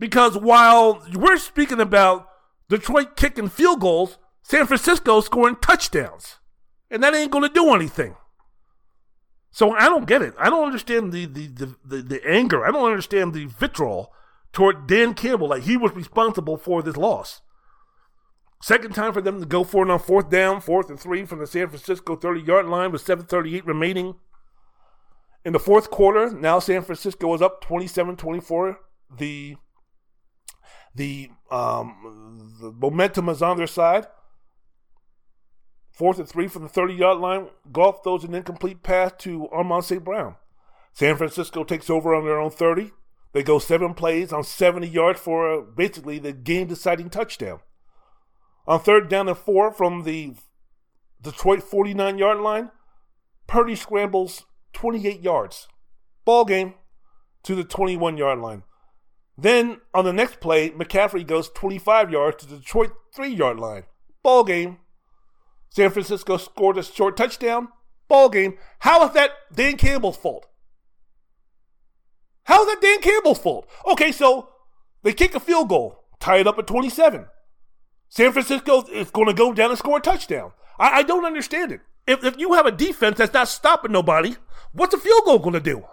Because while we're speaking about Detroit kicking field goals, San Francisco scoring touchdowns, and that ain't going to do anything. So I don't get it. I don't understand the the, the, the, the anger. I don't understand the vitriol toward Dan Campbell. Like he was responsible for this loss. Second time for them to go for it on fourth down, fourth and three from the San Francisco 30 yard line with 7.38 remaining. In the fourth quarter, now San Francisco is up 27 24. The, the, um, the momentum is on their side. Fourth and three from the 30 yard line. Goff throws an incomplete pass to Amon-Ra St. Brown. San Francisco takes over on their own 30. They go seven plays on 70 yards for uh, basically the game deciding touchdown. On third down and four from the Detroit 49 yard line, Purdy scrambles 28 yards. Ball game to the 21 yard line. Then on the next play, McCaffrey goes 25 yards to the Detroit 3 yard line. Ball game San Francisco scored a short touchdown. Ball game. How is that Dan Campbell's fault? How is that Dan Campbell's fault? Okay, so they kick a field goal, tie it up at 27. San Francisco is going to go down and score a touchdown. I, I don't understand it. If, if you have a defense that's not stopping nobody, what's a field goal going to do?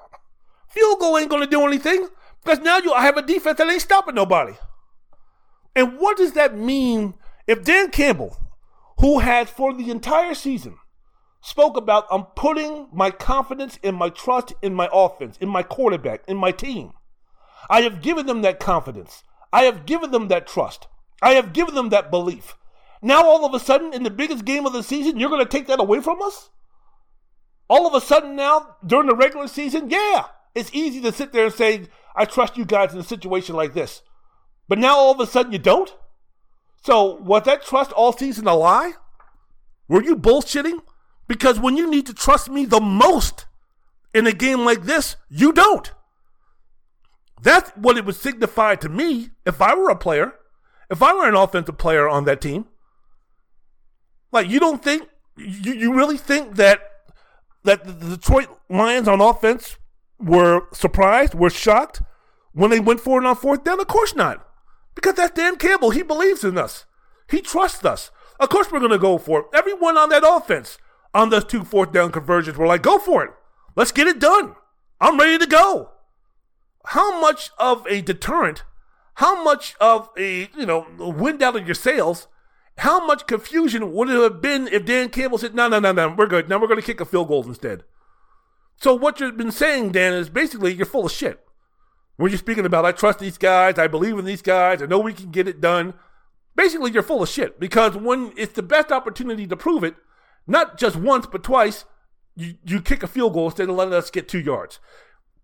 Field goal ain't going to do anything because now you have a defense that ain't stopping nobody. And what does that mean if Dan Campbell, who had for the entire season spoke about I'm putting my confidence and my trust in my offense, in my quarterback, in my team. I have given them that confidence. I have given them that trust. I have given them that belief. Now all of a sudden in the biggest game of the season, you're going to take that away from us? All of a sudden now during the regular season, yeah, it's easy to sit there and say I trust you guys in a situation like this. But now all of a sudden you don't? So was that trust all season a lie? Were you bullshitting? Because when you need to trust me the most in a game like this, you don't. That's what it would signify to me if I were a player, if I were an offensive player on that team. Like you don't think you, you really think that that the Detroit Lions on offense were surprised, were shocked when they went forward on fourth down? Of course not. Because that's Dan Campbell. He believes in us. He trusts us. Of course, we're going to go for it. Everyone on that offense, on those two fourth down conversions, we're like, go for it. Let's get it done. I'm ready to go. How much of a deterrent, how much of a, you know, wind out of your sails, how much confusion would it have been if Dan Campbell said, no, no, no, no, we're good. Now we're going to kick a field goal instead. So what you've been saying, Dan, is basically you're full of shit. When you're speaking about, I trust these guys, I believe in these guys, I know we can get it done. Basically, you're full of shit because when it's the best opportunity to prove it, not just once but twice, you, you kick a field goal instead of letting us get two yards.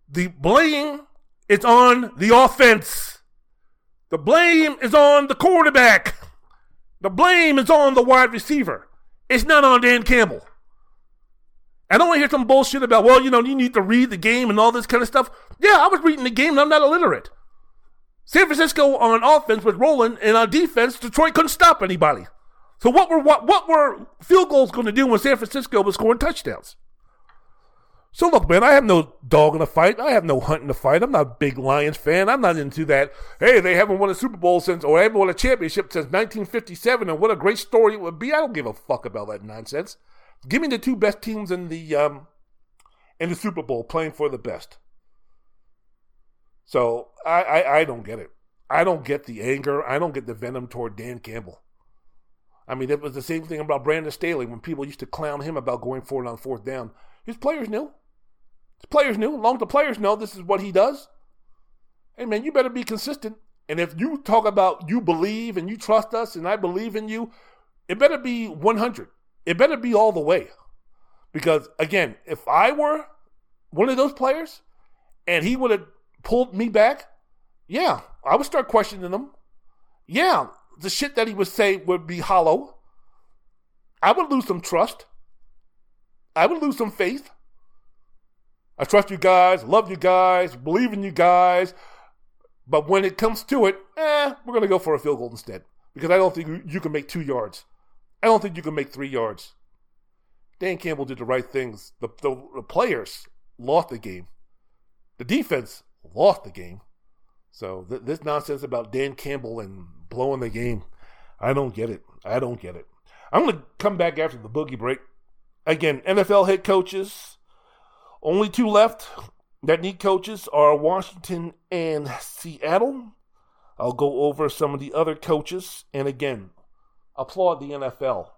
The blame is on the offense. The blame is on the quarterback. The blame is on the wide receiver. It's not on Dan Campbell. I don't want to hear some bullshit about, well, you know, you need to read the game and all this kind of stuff. Yeah, I was reading the game and I'm not illiterate. San Francisco on offense was rolling, and on defense, Detroit couldn't stop anybody. So what were what, what were field goals going to do when San Francisco was scoring touchdowns? So look, man, I have no dog in the fight. I have no hunt in the fight. I'm not a big Lions fan. I'm not into that. Hey, they haven't won a Super Bowl since, or haven't won a championship since 1957, and what a great story it would be. I don't give a fuck about that nonsense. Give me the two best teams in the um, in the Super Bowl playing for the best. So I, I, I don't get it. I don't get the anger. I don't get the venom toward Dan Campbell. I mean, it was the same thing about Brandon Staley when people used to clown him about going forward on fourth down. His players knew. The players knew. Long as the players know this is what he does. Hey man, you better be consistent. And if you talk about you believe and you trust us and I believe in you, it better be 100. It better be all the way. Because again, if I were one of those players and he would have pulled me back, yeah, I would start questioning him. Yeah, the shit that he would say would be hollow. I would lose some trust. I would lose some faith. I trust you guys, love you guys, believe in you guys. But when it comes to it, eh, we're going to go for a field goal instead. Because I don't think you can make two yards. I don't think you can make three yards. Dan Campbell did the right things. The, the, the players lost the game. The defense lost the game. So th- this nonsense about Dan Campbell and blowing the game, I don't get it. I don't get it. I'm going to come back after the boogie break. Again, NFL head coaches, only two left that need coaches are Washington and Seattle. I'll go over some of the other coaches. And again, applaud the NFL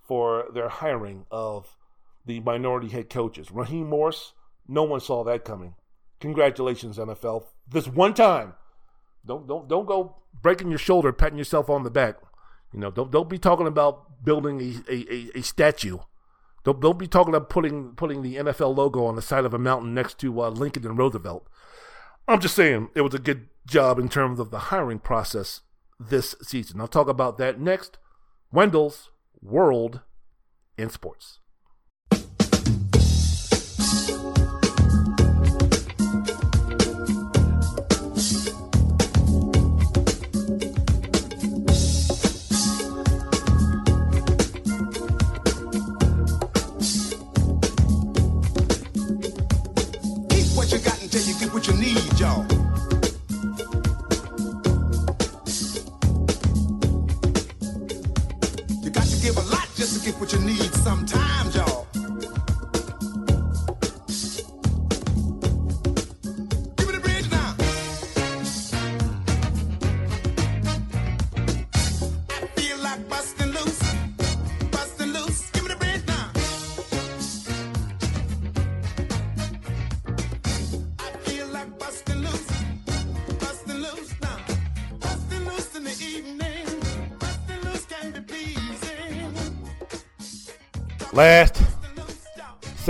for their hiring of the minority head coaches. Raheem Morris, no one saw that coming. Congratulations, NFL. This one time. Don't don't don't go breaking your shoulder, patting yourself on the back. You know, don't don't be talking about building a, a, a statue Don't they'll be talking about putting putting the NFL logo on the side of a mountain next to uh, Lincoln and Roosevelt. I'm just saying it was a good job in terms of the hiring process this season. I'll talk about that next. Wendell's World in Sports.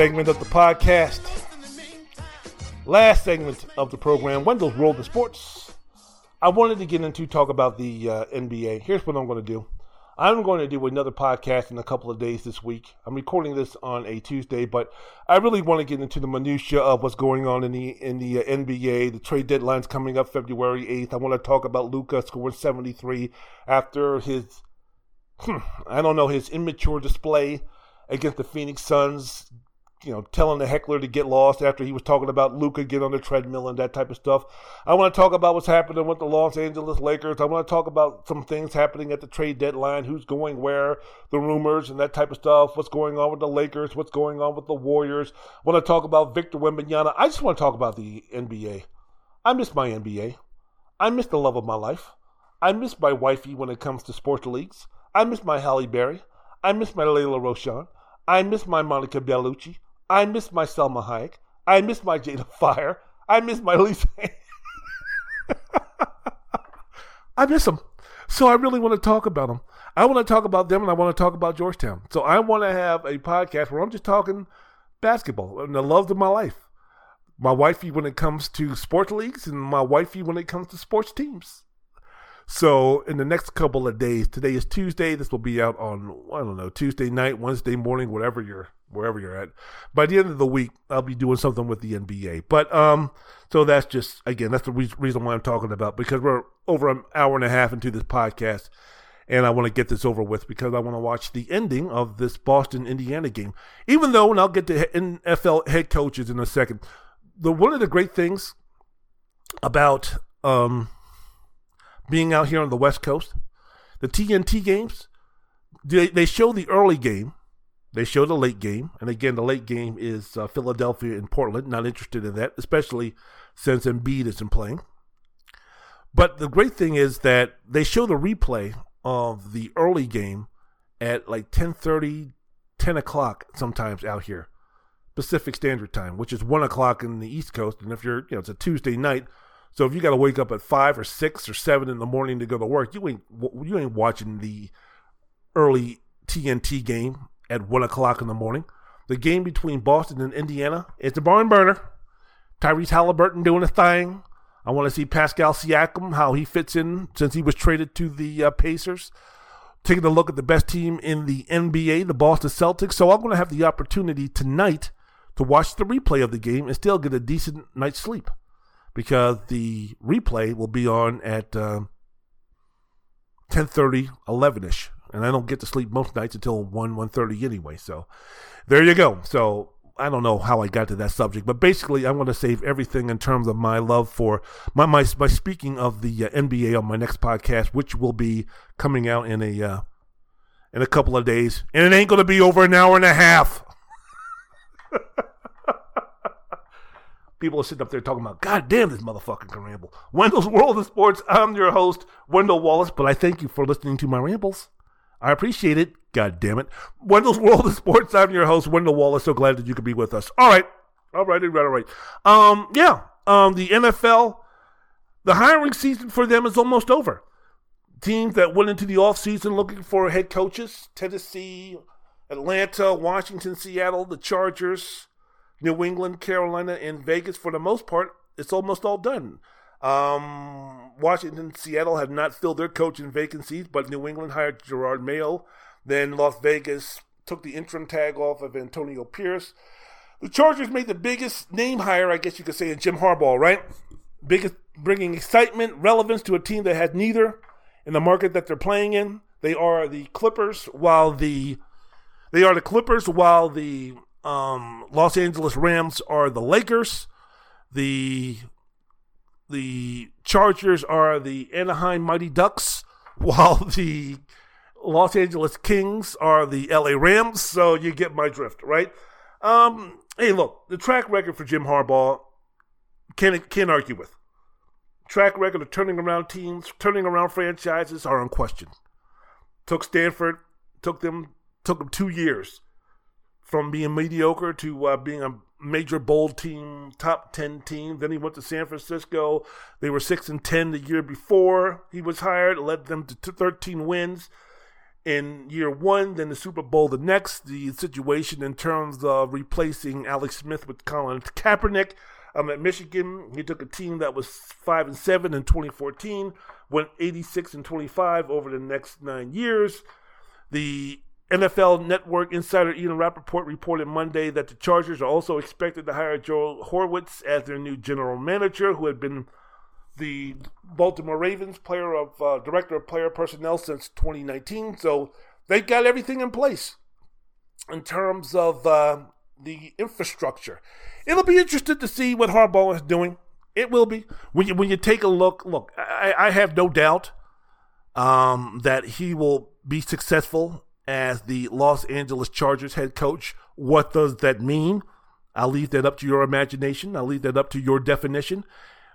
Segment of the podcast. Last segment of the program, Wendell's World of Sports. I wanted to get into talk about the uh, NBA. Here's what I'm going to do. I'm going to do another podcast in a couple of days this week. I'm recording this on a Tuesday, but I really want to get into the minutia of what's going on in the in the uh, NBA. The trade deadline's coming up February 8th. I want to talk about Luka scoring 73 after his hmm, I don't know his immature display against the Phoenix Suns, you know, telling the heckler to get lost after he was talking about Luka get on the treadmill and that type of stuff. I want to talk about what's happening with the Los Angeles Lakers. I want to talk about some things happening at the trade deadline, who's going where, the rumors and that type of stuff, what's going on with the Lakers, what's going on with the Warriors. I want to talk about Victor Wembanyama. I just want to talk about the NBA. I miss my NBA. I miss the love of my life. I miss my wifey when it comes to sports leagues. I miss my Halle Berry. I miss my Lela Rochon. I miss my Monica Bellucci. I miss my Salma Hayek. I miss my Jada Fire. I miss my Lisa. I miss them. So I really want to talk about them. I want to talk about them and I want to talk about Georgetown. So I want to have a podcast where I'm just talking basketball and the love of my life. My wifey when it comes to sports leagues and my wifey when it comes to sports teams. So in the next couple of days, today is Tuesday. This will be out on I don't know Tuesday night, Wednesday morning, whatever you're wherever you're at. By the end of the week, I'll be doing something with the NBA. But um, so that's just again that's the re- reason why I'm talking about because we're over an hour and a half into this podcast, and I want to get this over with because I want to watch the ending of this Boston Indiana game. Even though, and I'll get to NFL head coaches in a second. The one of the great things about um, being out here on the West Coast, the TNT games, they, they show the early game, they show the late game, and again, the late game is uh, Philadelphia and Portland. Not interested in that, especially since Embiid isn't playing. But the great thing is that they show the replay of the early game at like 10.30, 10 o'clock sometimes out here, Pacific Standard Time, which is 1 o'clock in the East Coast. And if you're, you know, it's a Tuesday night, so if you got to wake up at 5 or 6 or 7 in the morning to go to work, you ain't, you ain't watching the early TNT game at 1 o'clock in the morning. The game between Boston and Indiana is the barn burner. Tyrese Halliburton doing a thing. I want to see Pascal Siakam, how he fits in since he was traded to the uh, Pacers. Taking a look at the best team in the NBA, the Boston Celtics. So I'm going to have the opportunity tonight to watch the replay of the game and still get a decent night's sleep because the replay will be on at uh, 10.30, 11ish. And I don't get to sleep most nights until 1, 1.30 anyway. So there you go. So I don't know how I got to that subject, but basically, I'm going to save everything in terms of my love for my my, my speaking of the uh, NBA on my next podcast, which will be coming out in a uh, in a couple of days, and it ain't going to be over an hour and a half. People are sitting up there talking about, God damn, this motherfucker can ramble. Wendell's World of Sports. I'm your host, Wendell Wallace, but I thank you for listening to my rambles. I appreciate it. God damn it. Wendell's World of Sports. I'm your host, Wendell Wallace. So glad that you could be with us. All right. All right. All right. All right. Um, yeah. Um, the NFL, the hiring season for them is almost over. Teams that went into the offseason looking for head coaches Tennessee, Atlanta, Washington, Seattle, the Chargers, New England, Carolina, and Vegas, for the most part, it's almost all done. Um, Washington, Seattle have not filled their coaching vacancies, but New England hired Jerod Mayo. Then Las Vegas took the interim tag off of Antonio Pierce. The Chargers made the biggest name hire, I guess you could say, in Jim Harbaugh, right? Biggest, bringing excitement, relevance to a team that has neither in the market that they're playing in. They are the Clippers, while the they are the Clippers, while the um, Los Angeles Rams are the Lakers. The the Chargers are the Anaheim Mighty Ducks, while the Los Angeles Kings are the LA Rams. So you get my drift, right? Um, hey, look, the track record for Jim Harbaugh can't can't argue with. Track record of turning around teams, turning around franchises are unquestioned. Took Stanford, took them took them two years from being mediocre to uh, being a major bowl team, top 10 team. Then he went to San Francisco. They were 6 and 10 the year before he was hired, led them to 13 wins in year one, then the Super Bowl the next. The situation in terms of replacing Alex Smith with Colin Kaepernick. Um, at Michigan, he took a team that was five and seven in 2014, went 86 and 25 over the next nine years. The NFL Network insider Ian Rapoport reported Monday that the Chargers are also expected to hire Joe Horowitz as their new general manager, who had been the Baltimore Ravens player of uh, director of player personnel since 2019. So they've got everything in place in terms of uh, the infrastructure. It'll be interesting to see what Harbaugh is doing. It will be when you when you take a look. Look, I, I have no doubt um, that he will be successful as the Los Angeles Chargers head coach. What does that mean? I'll leave that up to your imagination. I'll leave that up to your definition.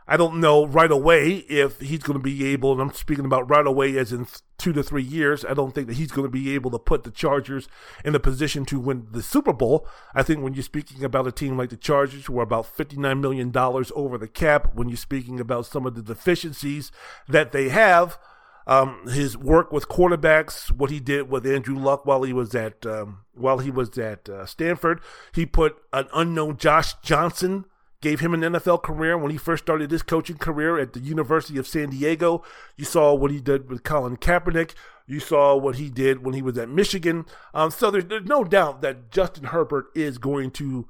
I don't know right away if he's going to be able, and I'm speaking about right away as in two to three years. I don't think that he's going to be able to put the Chargers in a position to win the Super Bowl. I think when you're speaking about a team like the Chargers, who are about $59 million over the cap, when you're speaking about some of the deficiencies that they have, um, his work with quarterbacks, what he did with Andrew Luck while he was at um, while he was at uh, Stanford, he put an unknown Josh Johnson, gave him an NFL career when he first started his coaching career at the University of San Diego. You saw what he did with Colin Kaepernick. You saw what he did when he was at Michigan. Um, so there's, there's, no doubt that Justin Herbert is going to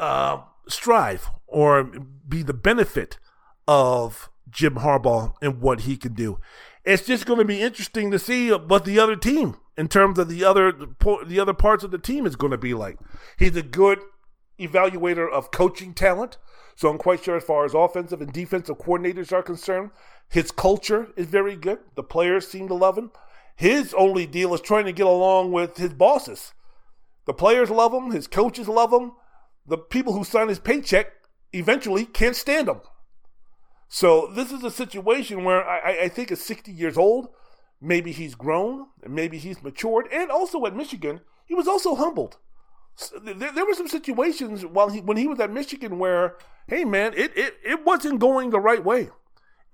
uh, strive or be the benefit of Jim Harbaugh and what he can do. It's just going to be interesting to see what the other team, in terms of the other the other parts of the team, is going to be like. He's a good evaluator of coaching talent, so I'm quite sure as far as offensive and defensive coordinators are concerned, his culture is very good. The players seem to love him. His only deal is trying to get along with his bosses. The players love him. His coaches love him. The people who sign his paycheck eventually can't stand him. So this is a situation where I, I think at 60 years old, maybe he's grown, and maybe he's matured, and also at Michigan, he was also humbled. There, there were some situations while he when he was at Michigan where, hey man, it, it it wasn't going the right way.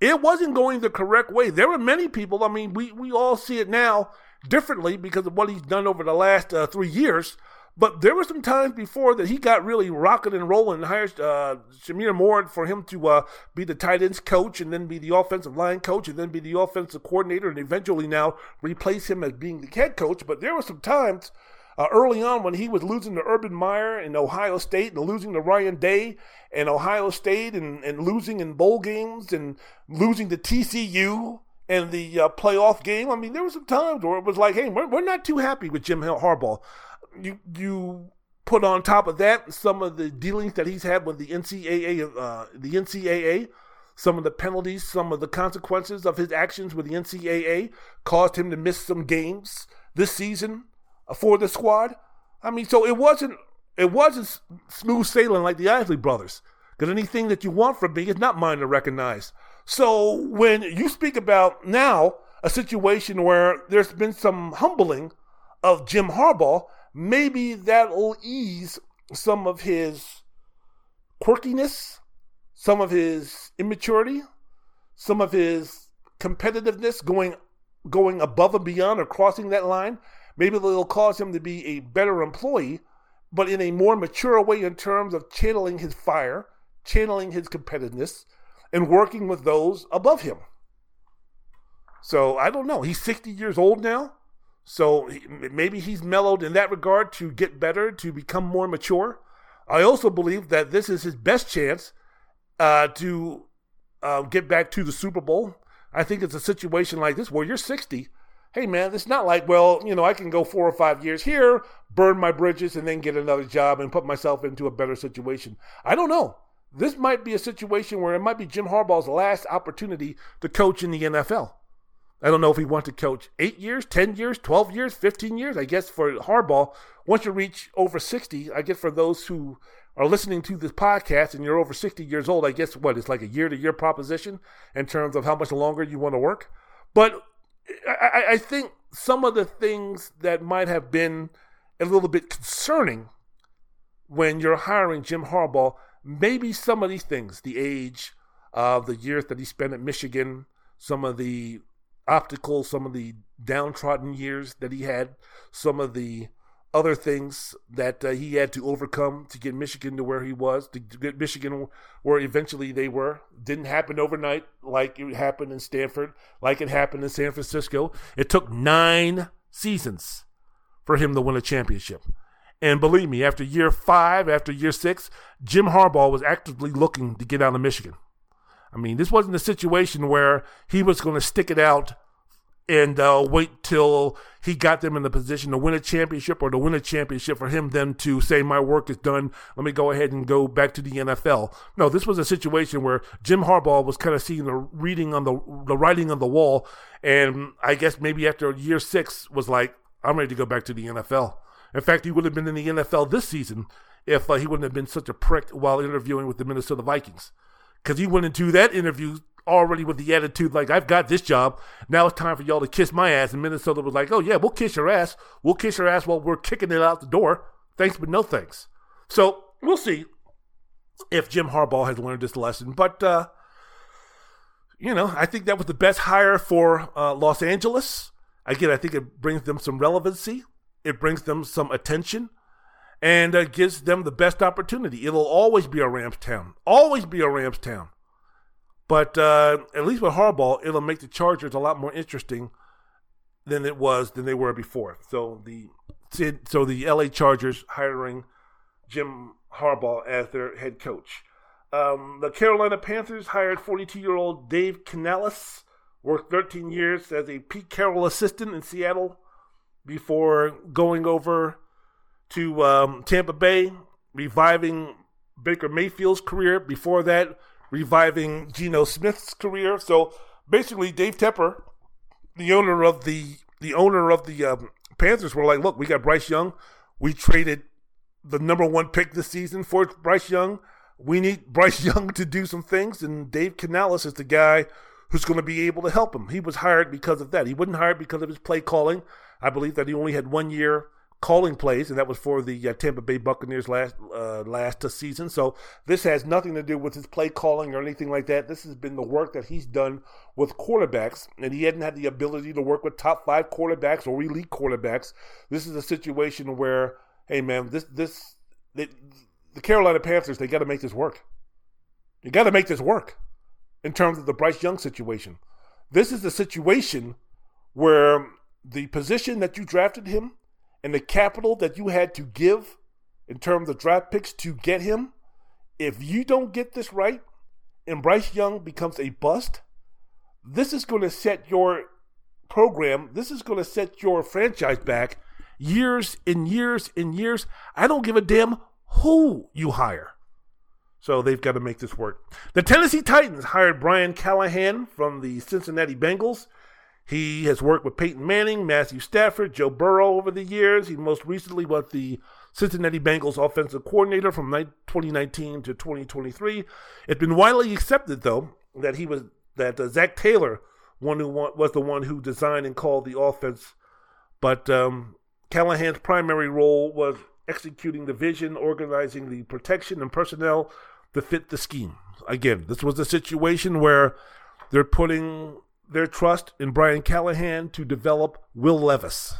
It wasn't going the correct way. There were many people. I mean, we we all see it now differently because of what he's done over the last uh, three years. But there were some times before that he got really rocking and rolling and hired uh, Sherrone Moore for him to uh, be the tight ends coach and then be the offensive line coach and then be the offensive coordinator and eventually now replace him as being the head coach. But there were some times uh, early on when he was losing to Urban Meyer in Ohio State and losing to Ryan Day in Ohio State and, and losing in bowl games and losing to TCU and the uh, playoff game. I mean, there were some times where it was like, hey, we're, we're not too happy with Jim Harbaugh you you put on top of that some of the dealings that he's had with the NCAA, uh, the NCAA, some of the penalties, some of the consequences of his actions with the NCAA caused him to miss some games this season for the squad. I mean, so it wasn't it wasn't smooth sailing like the Isley brothers. Because anything that you want from me is not mine to recognize. So when you speak about now a situation where there's been some humbling of Jim Harbaugh, maybe that'll ease some of his quirkiness, some of his immaturity, some of his competitiveness going going above and beyond or crossing that line. Maybe it'll cause him to be a better employee, but in a more mature way in terms of channeling his fire, channeling his competitiveness, and working with those above him. So I don't know. He's 60 years old now. So maybe he's mellowed in that regard to get better, to become more mature. I also believe that this is his best chance uh, to uh, get back to the Super Bowl. I think it's a situation like this where you're 60. Hey, man, it's not like, well, you know, I can go four or five years here, burn my bridges, and then get another job and put myself into a better situation. I don't know. This might be a situation where it might be Jim Harbaugh's last opportunity to coach in the NFL. I don't know if he wants to coach eight years, 10 years, 12 years, 15 years. I guess for Harbaugh, once you reach over 60, I guess for those who are listening to this podcast and you're over 60 years old, I guess what? It's like a year to year proposition in terms of how much longer you want to work. But I, I think some of the things that might have been a little bit concerning when you're hiring Jim Harbaugh, maybe some of these things, the age of the years that he spent at Michigan, some of the optical, some of the downtrodden years that he had, some of the other things that uh, he had to overcome to get Michigan to where he was, to get Michigan where eventually they were. Didn't happen overnight like it happened in Stanford, like it happened in San Francisco. It took nine seasons for him to win a championship. And believe me, after year five, after year six, Jim Harbaugh was actively looking to get out of Michigan. I mean, this wasn't a situation where he was going to stick it out and uh, wait till he got them in the position to win a championship or to win a championship for him then to say my work is done. Let me go ahead and go back to the NFL no this was a situation where Jim Harbaugh was kind of seeing the reading on the the writing on the wall and I guess maybe after year 6 was like I'm ready to go back to the NFL in fact he would have been in the NFL this season if uh, he wouldn't have been such a prick while interviewing with the Minnesota Vikings because he went into that interview already with the attitude like I've got this job. Now it's time for y'all to kiss my ass. And Minnesota was like, oh yeah, we'll kiss your ass. We'll kiss your ass while we're kicking it out the door. Thanks, but no thanks. So we'll see if Jim Harbaugh has learned this lesson. But uh, you know, I think that was the best hire for uh, Los Angeles. Again, I think it brings them some relevancy. It brings them some attention and gives them the best opportunity. It'll always be a Rams town, always be a Rams town. But uh, at least with Harbaugh, it'll make the Chargers a lot more interesting than it was than they were before. So the so the LA Chargers hiring Jim Harbaugh as their head coach. Um, the Carolina Panthers hired 42 year old Dave Canales worked 13 years as a Pete Carroll assistant in Seattle before going over to um, Tampa Bay, reviving Baker Mayfield's career. Before that, reviving Geno Smith's career. So basically, Dave Tepper, the owner of the the owner of the um, Panthers, were like, "Look, we got Bryce Young. We traded the number one pick this season for Bryce Young. We need Bryce Young to do some things, and Dave Canales is the guy." Who's going to be able to help him? He was hired because of that. He wasn't hired because of his play calling. I believe that he only had one year calling plays, and that was for the uh, Tampa Bay Buccaneers last uh, last season. So this has nothing to do with his play calling or anything like that. This has been the work that he's done with quarterbacks, and he hadn't had the ability to work with top five quarterbacks or elite quarterbacks. This is a situation where, hey man, this this they, the Carolina Panthers they got to make this work. You got to make this work in terms of the Bryce Young situation. This is the situation where the position that you drafted him and the capital that you had to give in terms of draft picks to get him, if you don't get this right and Bryce Young becomes a bust, this is going to set your program, this is going to set your franchise back years and years and years. I don't give a damn who you hire. So they've got to make this work. The Tennessee Titans hired Brian Callahan from the Cincinnati Bengals. He has worked with Peyton Manning, Matthew Stafford, Joe Burrow over the years. He most recently was the Cincinnati Bengals offensive coordinator from 2019 to 2023. It's been widely accepted, though, that he was that uh, Zac Taylor one who was the one who designed and called the offense, but um, Callahan's primary role was executing the vision, organizing the protection and personnel to fit the scheme. Again, this was a situation where they're putting their trust in Brian Callahan to develop Will Levis.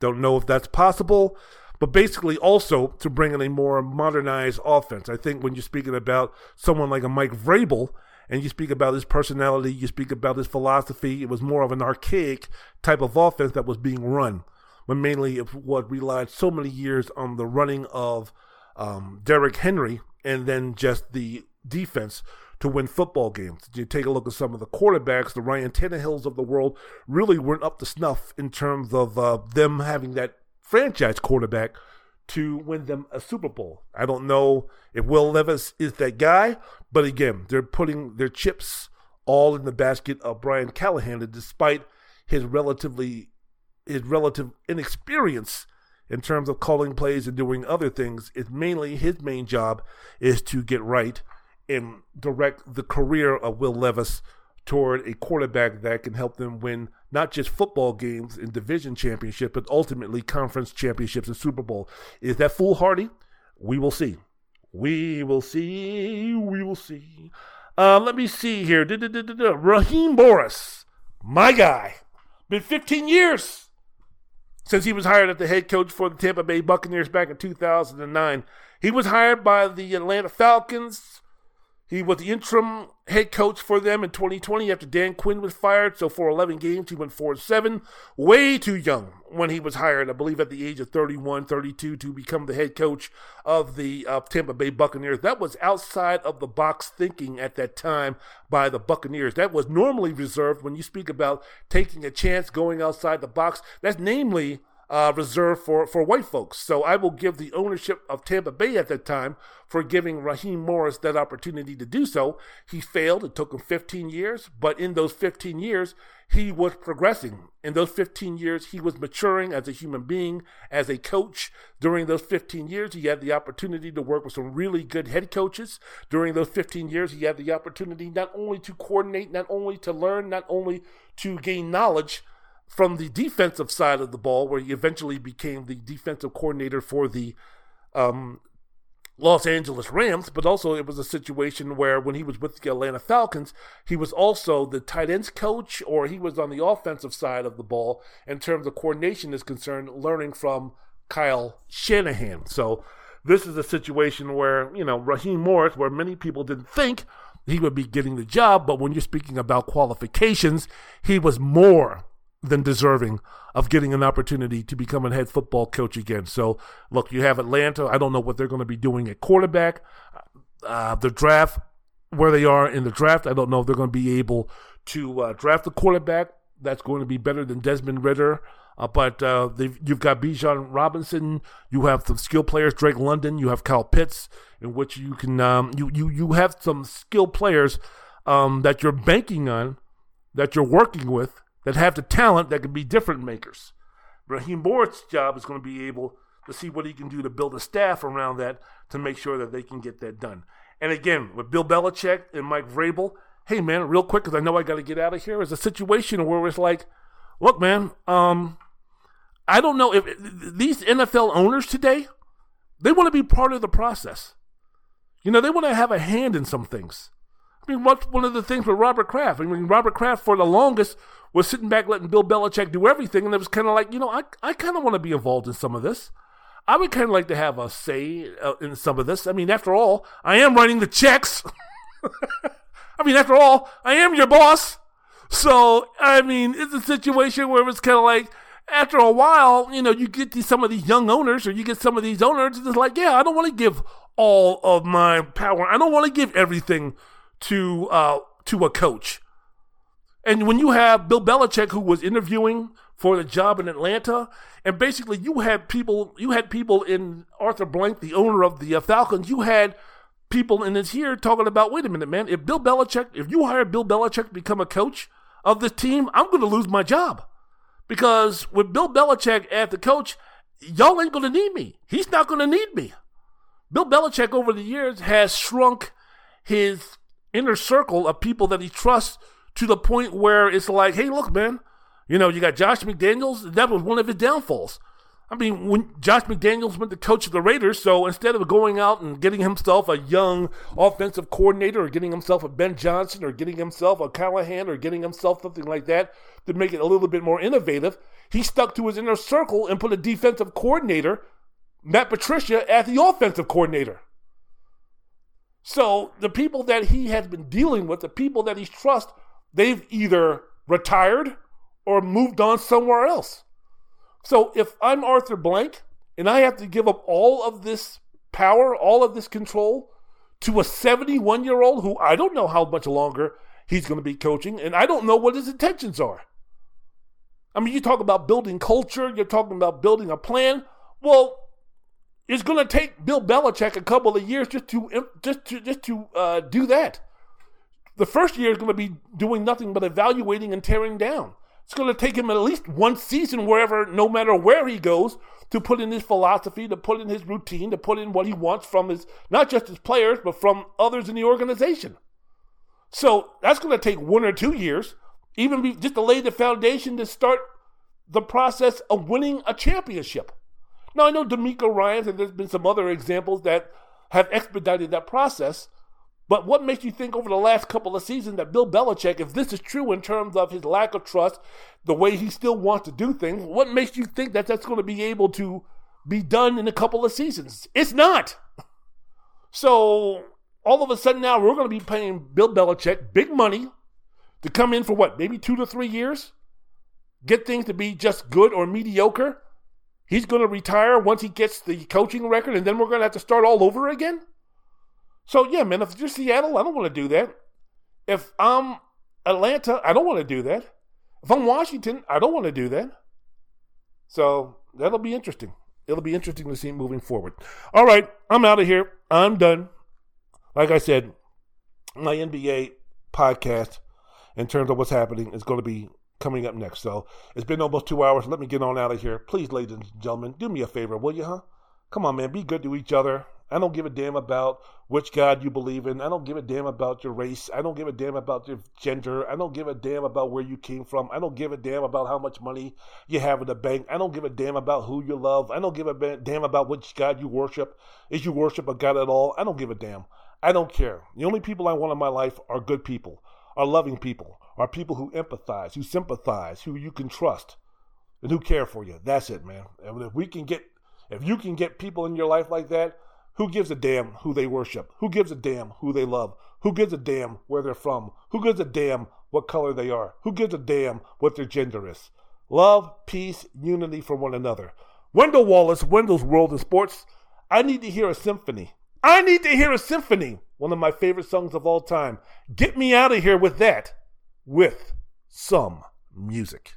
Don't know if that's possible, but basically also to bring in a more modernized offense. I think when you're speaking about someone like a Mike Vrabel and you speak about his personality, you speak about his philosophy, it was more of an archaic type of offense that was being run, but mainly it what relied so many years on the running of um, Derrick Henry and then just the defense to win football games. You take a look at some of the quarterbacks, the Ryan Tannehills of the world, really weren't up to snuff in terms of uh, them having that franchise quarterback to win them a Super Bowl. I don't know if Will Levis is that guy, but again, they're putting their chips all in the basket of Brian Callahan, and despite his relatively his relative inexperience in terms of calling plays and doing other things, it's mainly his main job is to get right and direct the career of Will Levis toward a quarterback that can help them win not just football games and division championship, but ultimately conference championships and Super Bowl. Is that foolhardy? We will see. We will see. We will see. Uh, let me see here. Raheem Morris, my guy. Been 15 years since he was hired as the head coach for the Tampa Bay Buccaneers back in 2009. He was hired by the Atlanta Falcons he was the interim head coach for them in 2020 after Dan Quinn was fired. So for 11 games, he went 4 7. Way too young when he was hired, I believe at the age of 31, 32, to become the head coach of the uh, Tampa Bay Buccaneers. That was outside of the box thinking at that time by the Buccaneers. That was normally reserved when you speak about taking a chance going outside the box. That's namely uh, reserved for, for white folks. So I will give the ownership of Tampa Bay at that time for giving Raheem Morris that opportunity to do so. He failed. It took him 15 years, but in those 15 years, he was progressing. In those 15 years, he was maturing as a human being, as a coach. During those 15 years, he had the opportunity to work with some really good head coaches. During those 15 years, he had the opportunity not only to coordinate, not only to learn, not only to gain knowledge, from the defensive side of the ball, where he eventually became the defensive coordinator for the um, Los Angeles Rams, but also it was a situation where when he was with the Atlanta Falcons, he was also the tight ends coach, or he was on the offensive side of the ball in terms of coordination is concerned, learning from Kyle Shanahan. So this is a situation where, you know, Raheem Morris, where many people didn't think he would be getting the job, but when you're speaking about qualifications, he was more than deserving of getting an opportunity to become a head football coach again. So, look, you have Atlanta. I don't know what they're going to be doing at quarterback. Uh, the draft, where they are in the draft, I don't know if they're going to be able to uh, draft a quarterback that's going to be better than Desmond Ridder. Uh, but uh, you've got Bijan Robinson. You have some skill players, Drake London. You have Kyle Pitts, in which you can um, you you you have some skill players um, that you're banking on, that you're working with, that have the talent that can be different makers. Raheem Morris's job is going to be able to see what he can do to build a staff around that to make sure that they can get that done. And again, with Bill Belichick and Mike Vrabel, hey man, real quick, because I know I got to get out of here, is a situation where it's like, look, man, um, I don't know if these NFL owners today, they want to be part of the process. You know, they want to have a hand in some things. I mean, what's one of the things with Robert Kraft? I mean, Robert Kraft for the longest was sitting back letting Bill Belichick do everything, and it was kind of like, you know, I, I kind of want to be involved in some of this. I would kind of like to have a say uh, in some of this. I mean, after all, I am writing the checks. I mean, after all, I am your boss. So, I mean, it's a situation where it's kind of like, after a while, you know, you get these, some of these young owners or you get some of these owners, it's like, yeah, I don't want to give all of my power. I don't want to give everything to uh, to a coach. And when you have Bill Belichick, who was interviewing for the job in Atlanta, and basically you had people, you had people in Arthur Blank, the owner of the uh, Falcons, you had people in his ear talking about, wait a minute, man, if Bill Belichick, if you hire Bill Belichick to become a coach of this team, I'm going to lose my job. Because with Bill Belichick as the coach, y'all ain't going to need me. He's not going to need me. Bill Belichick over the years has shrunk his inner circle of people that he trusts to the point where it's like, hey, look, man, you know, you got Josh McDaniels. That was one of his downfalls. I mean, when Josh McDaniels went to coach the Raiders, so instead of going out and getting himself a young offensive coordinator or getting himself a Ben Johnson or getting himself a Callahan or getting himself something like that to make it a little bit more innovative, he stuck to his inner circle and put a defensive coordinator, Matt Patricia, as the offensive coordinator. So the people that he has been dealing with, the people that he trust, they've either retired or moved on somewhere else. So if I'm Arthur Blank and I have to give up all of this power, all of this control to a 71 year old who I don't know how much longer he's going to be coaching, and I don't know what his intentions are. I mean, you talk about building culture, you're talking about building a plan. Well, it's going to take Bill Belichick a couple of years just to just to just to uh, do that. The first year is going to be doing nothing but evaluating and tearing down. It's going to take him at least one season wherever, no matter where he goes, to put in his philosophy, to put in his routine, to put in what he wants from his, not just his players, but from others in the organization. So that's going to take one or two years, even be, just to lay the foundation to start the process of winning a championship. Now, I know DeMeco Ryans, and there's been some other examples that have expedited that process, but what makes you think over the last couple of seasons that Bill Belichick, if this is true in terms of his lack of trust, the way he still wants to do things, what makes you think that that's going to be able to be done in a couple of seasons? It's not. So all of a sudden now we're going to be paying Bill Belichick big money to come in for what, maybe two to three years? Get things to be just good or mediocre? He's going to retire once he gets the coaching record, and then we're going to have to start all over again? So yeah, man, if you're Seattle, I don't want to do that. If I'm Atlanta, I don't want to do that. If I'm Washington, I don't want to do that. So that'll be interesting. It'll be interesting to see moving forward. All right, I'm out of here. I'm done. Like I said, my NBA podcast in terms of what's happening is going to be coming up next. So it's been almost two hours. Let me get on out of here. Please, ladies and gentlemen, do me a favor, will you, huh? Come on, man. Be good to each other. I don't give a damn about which God you believe in. I don't give a damn about your race. I don't give a damn about your gender. I don't give a damn about where you came from. I don't give a damn about how much money you have in the bank. I don't give a damn about who you love. I don't give a damn about which God you worship. If you worship a God at all, I don't give a damn. I don't care. The only people I want in my life are good people, are loving people, are people who empathize, who sympathize, who you can trust, and who care for you. That's it, man. And if we can get, if you can get people in your life like that, who gives a damn who they worship? Who gives a damn who they love? Who gives a damn where they're from? Who gives a damn what color they are? Who gives a damn what their gender is? Love, peace, unity for one another. Wendell Wallace, Wendell's World in Sports. I need to hear a symphony. I need to hear a symphony. One of my favorite songs of all time. Get me out of here with that. with some music.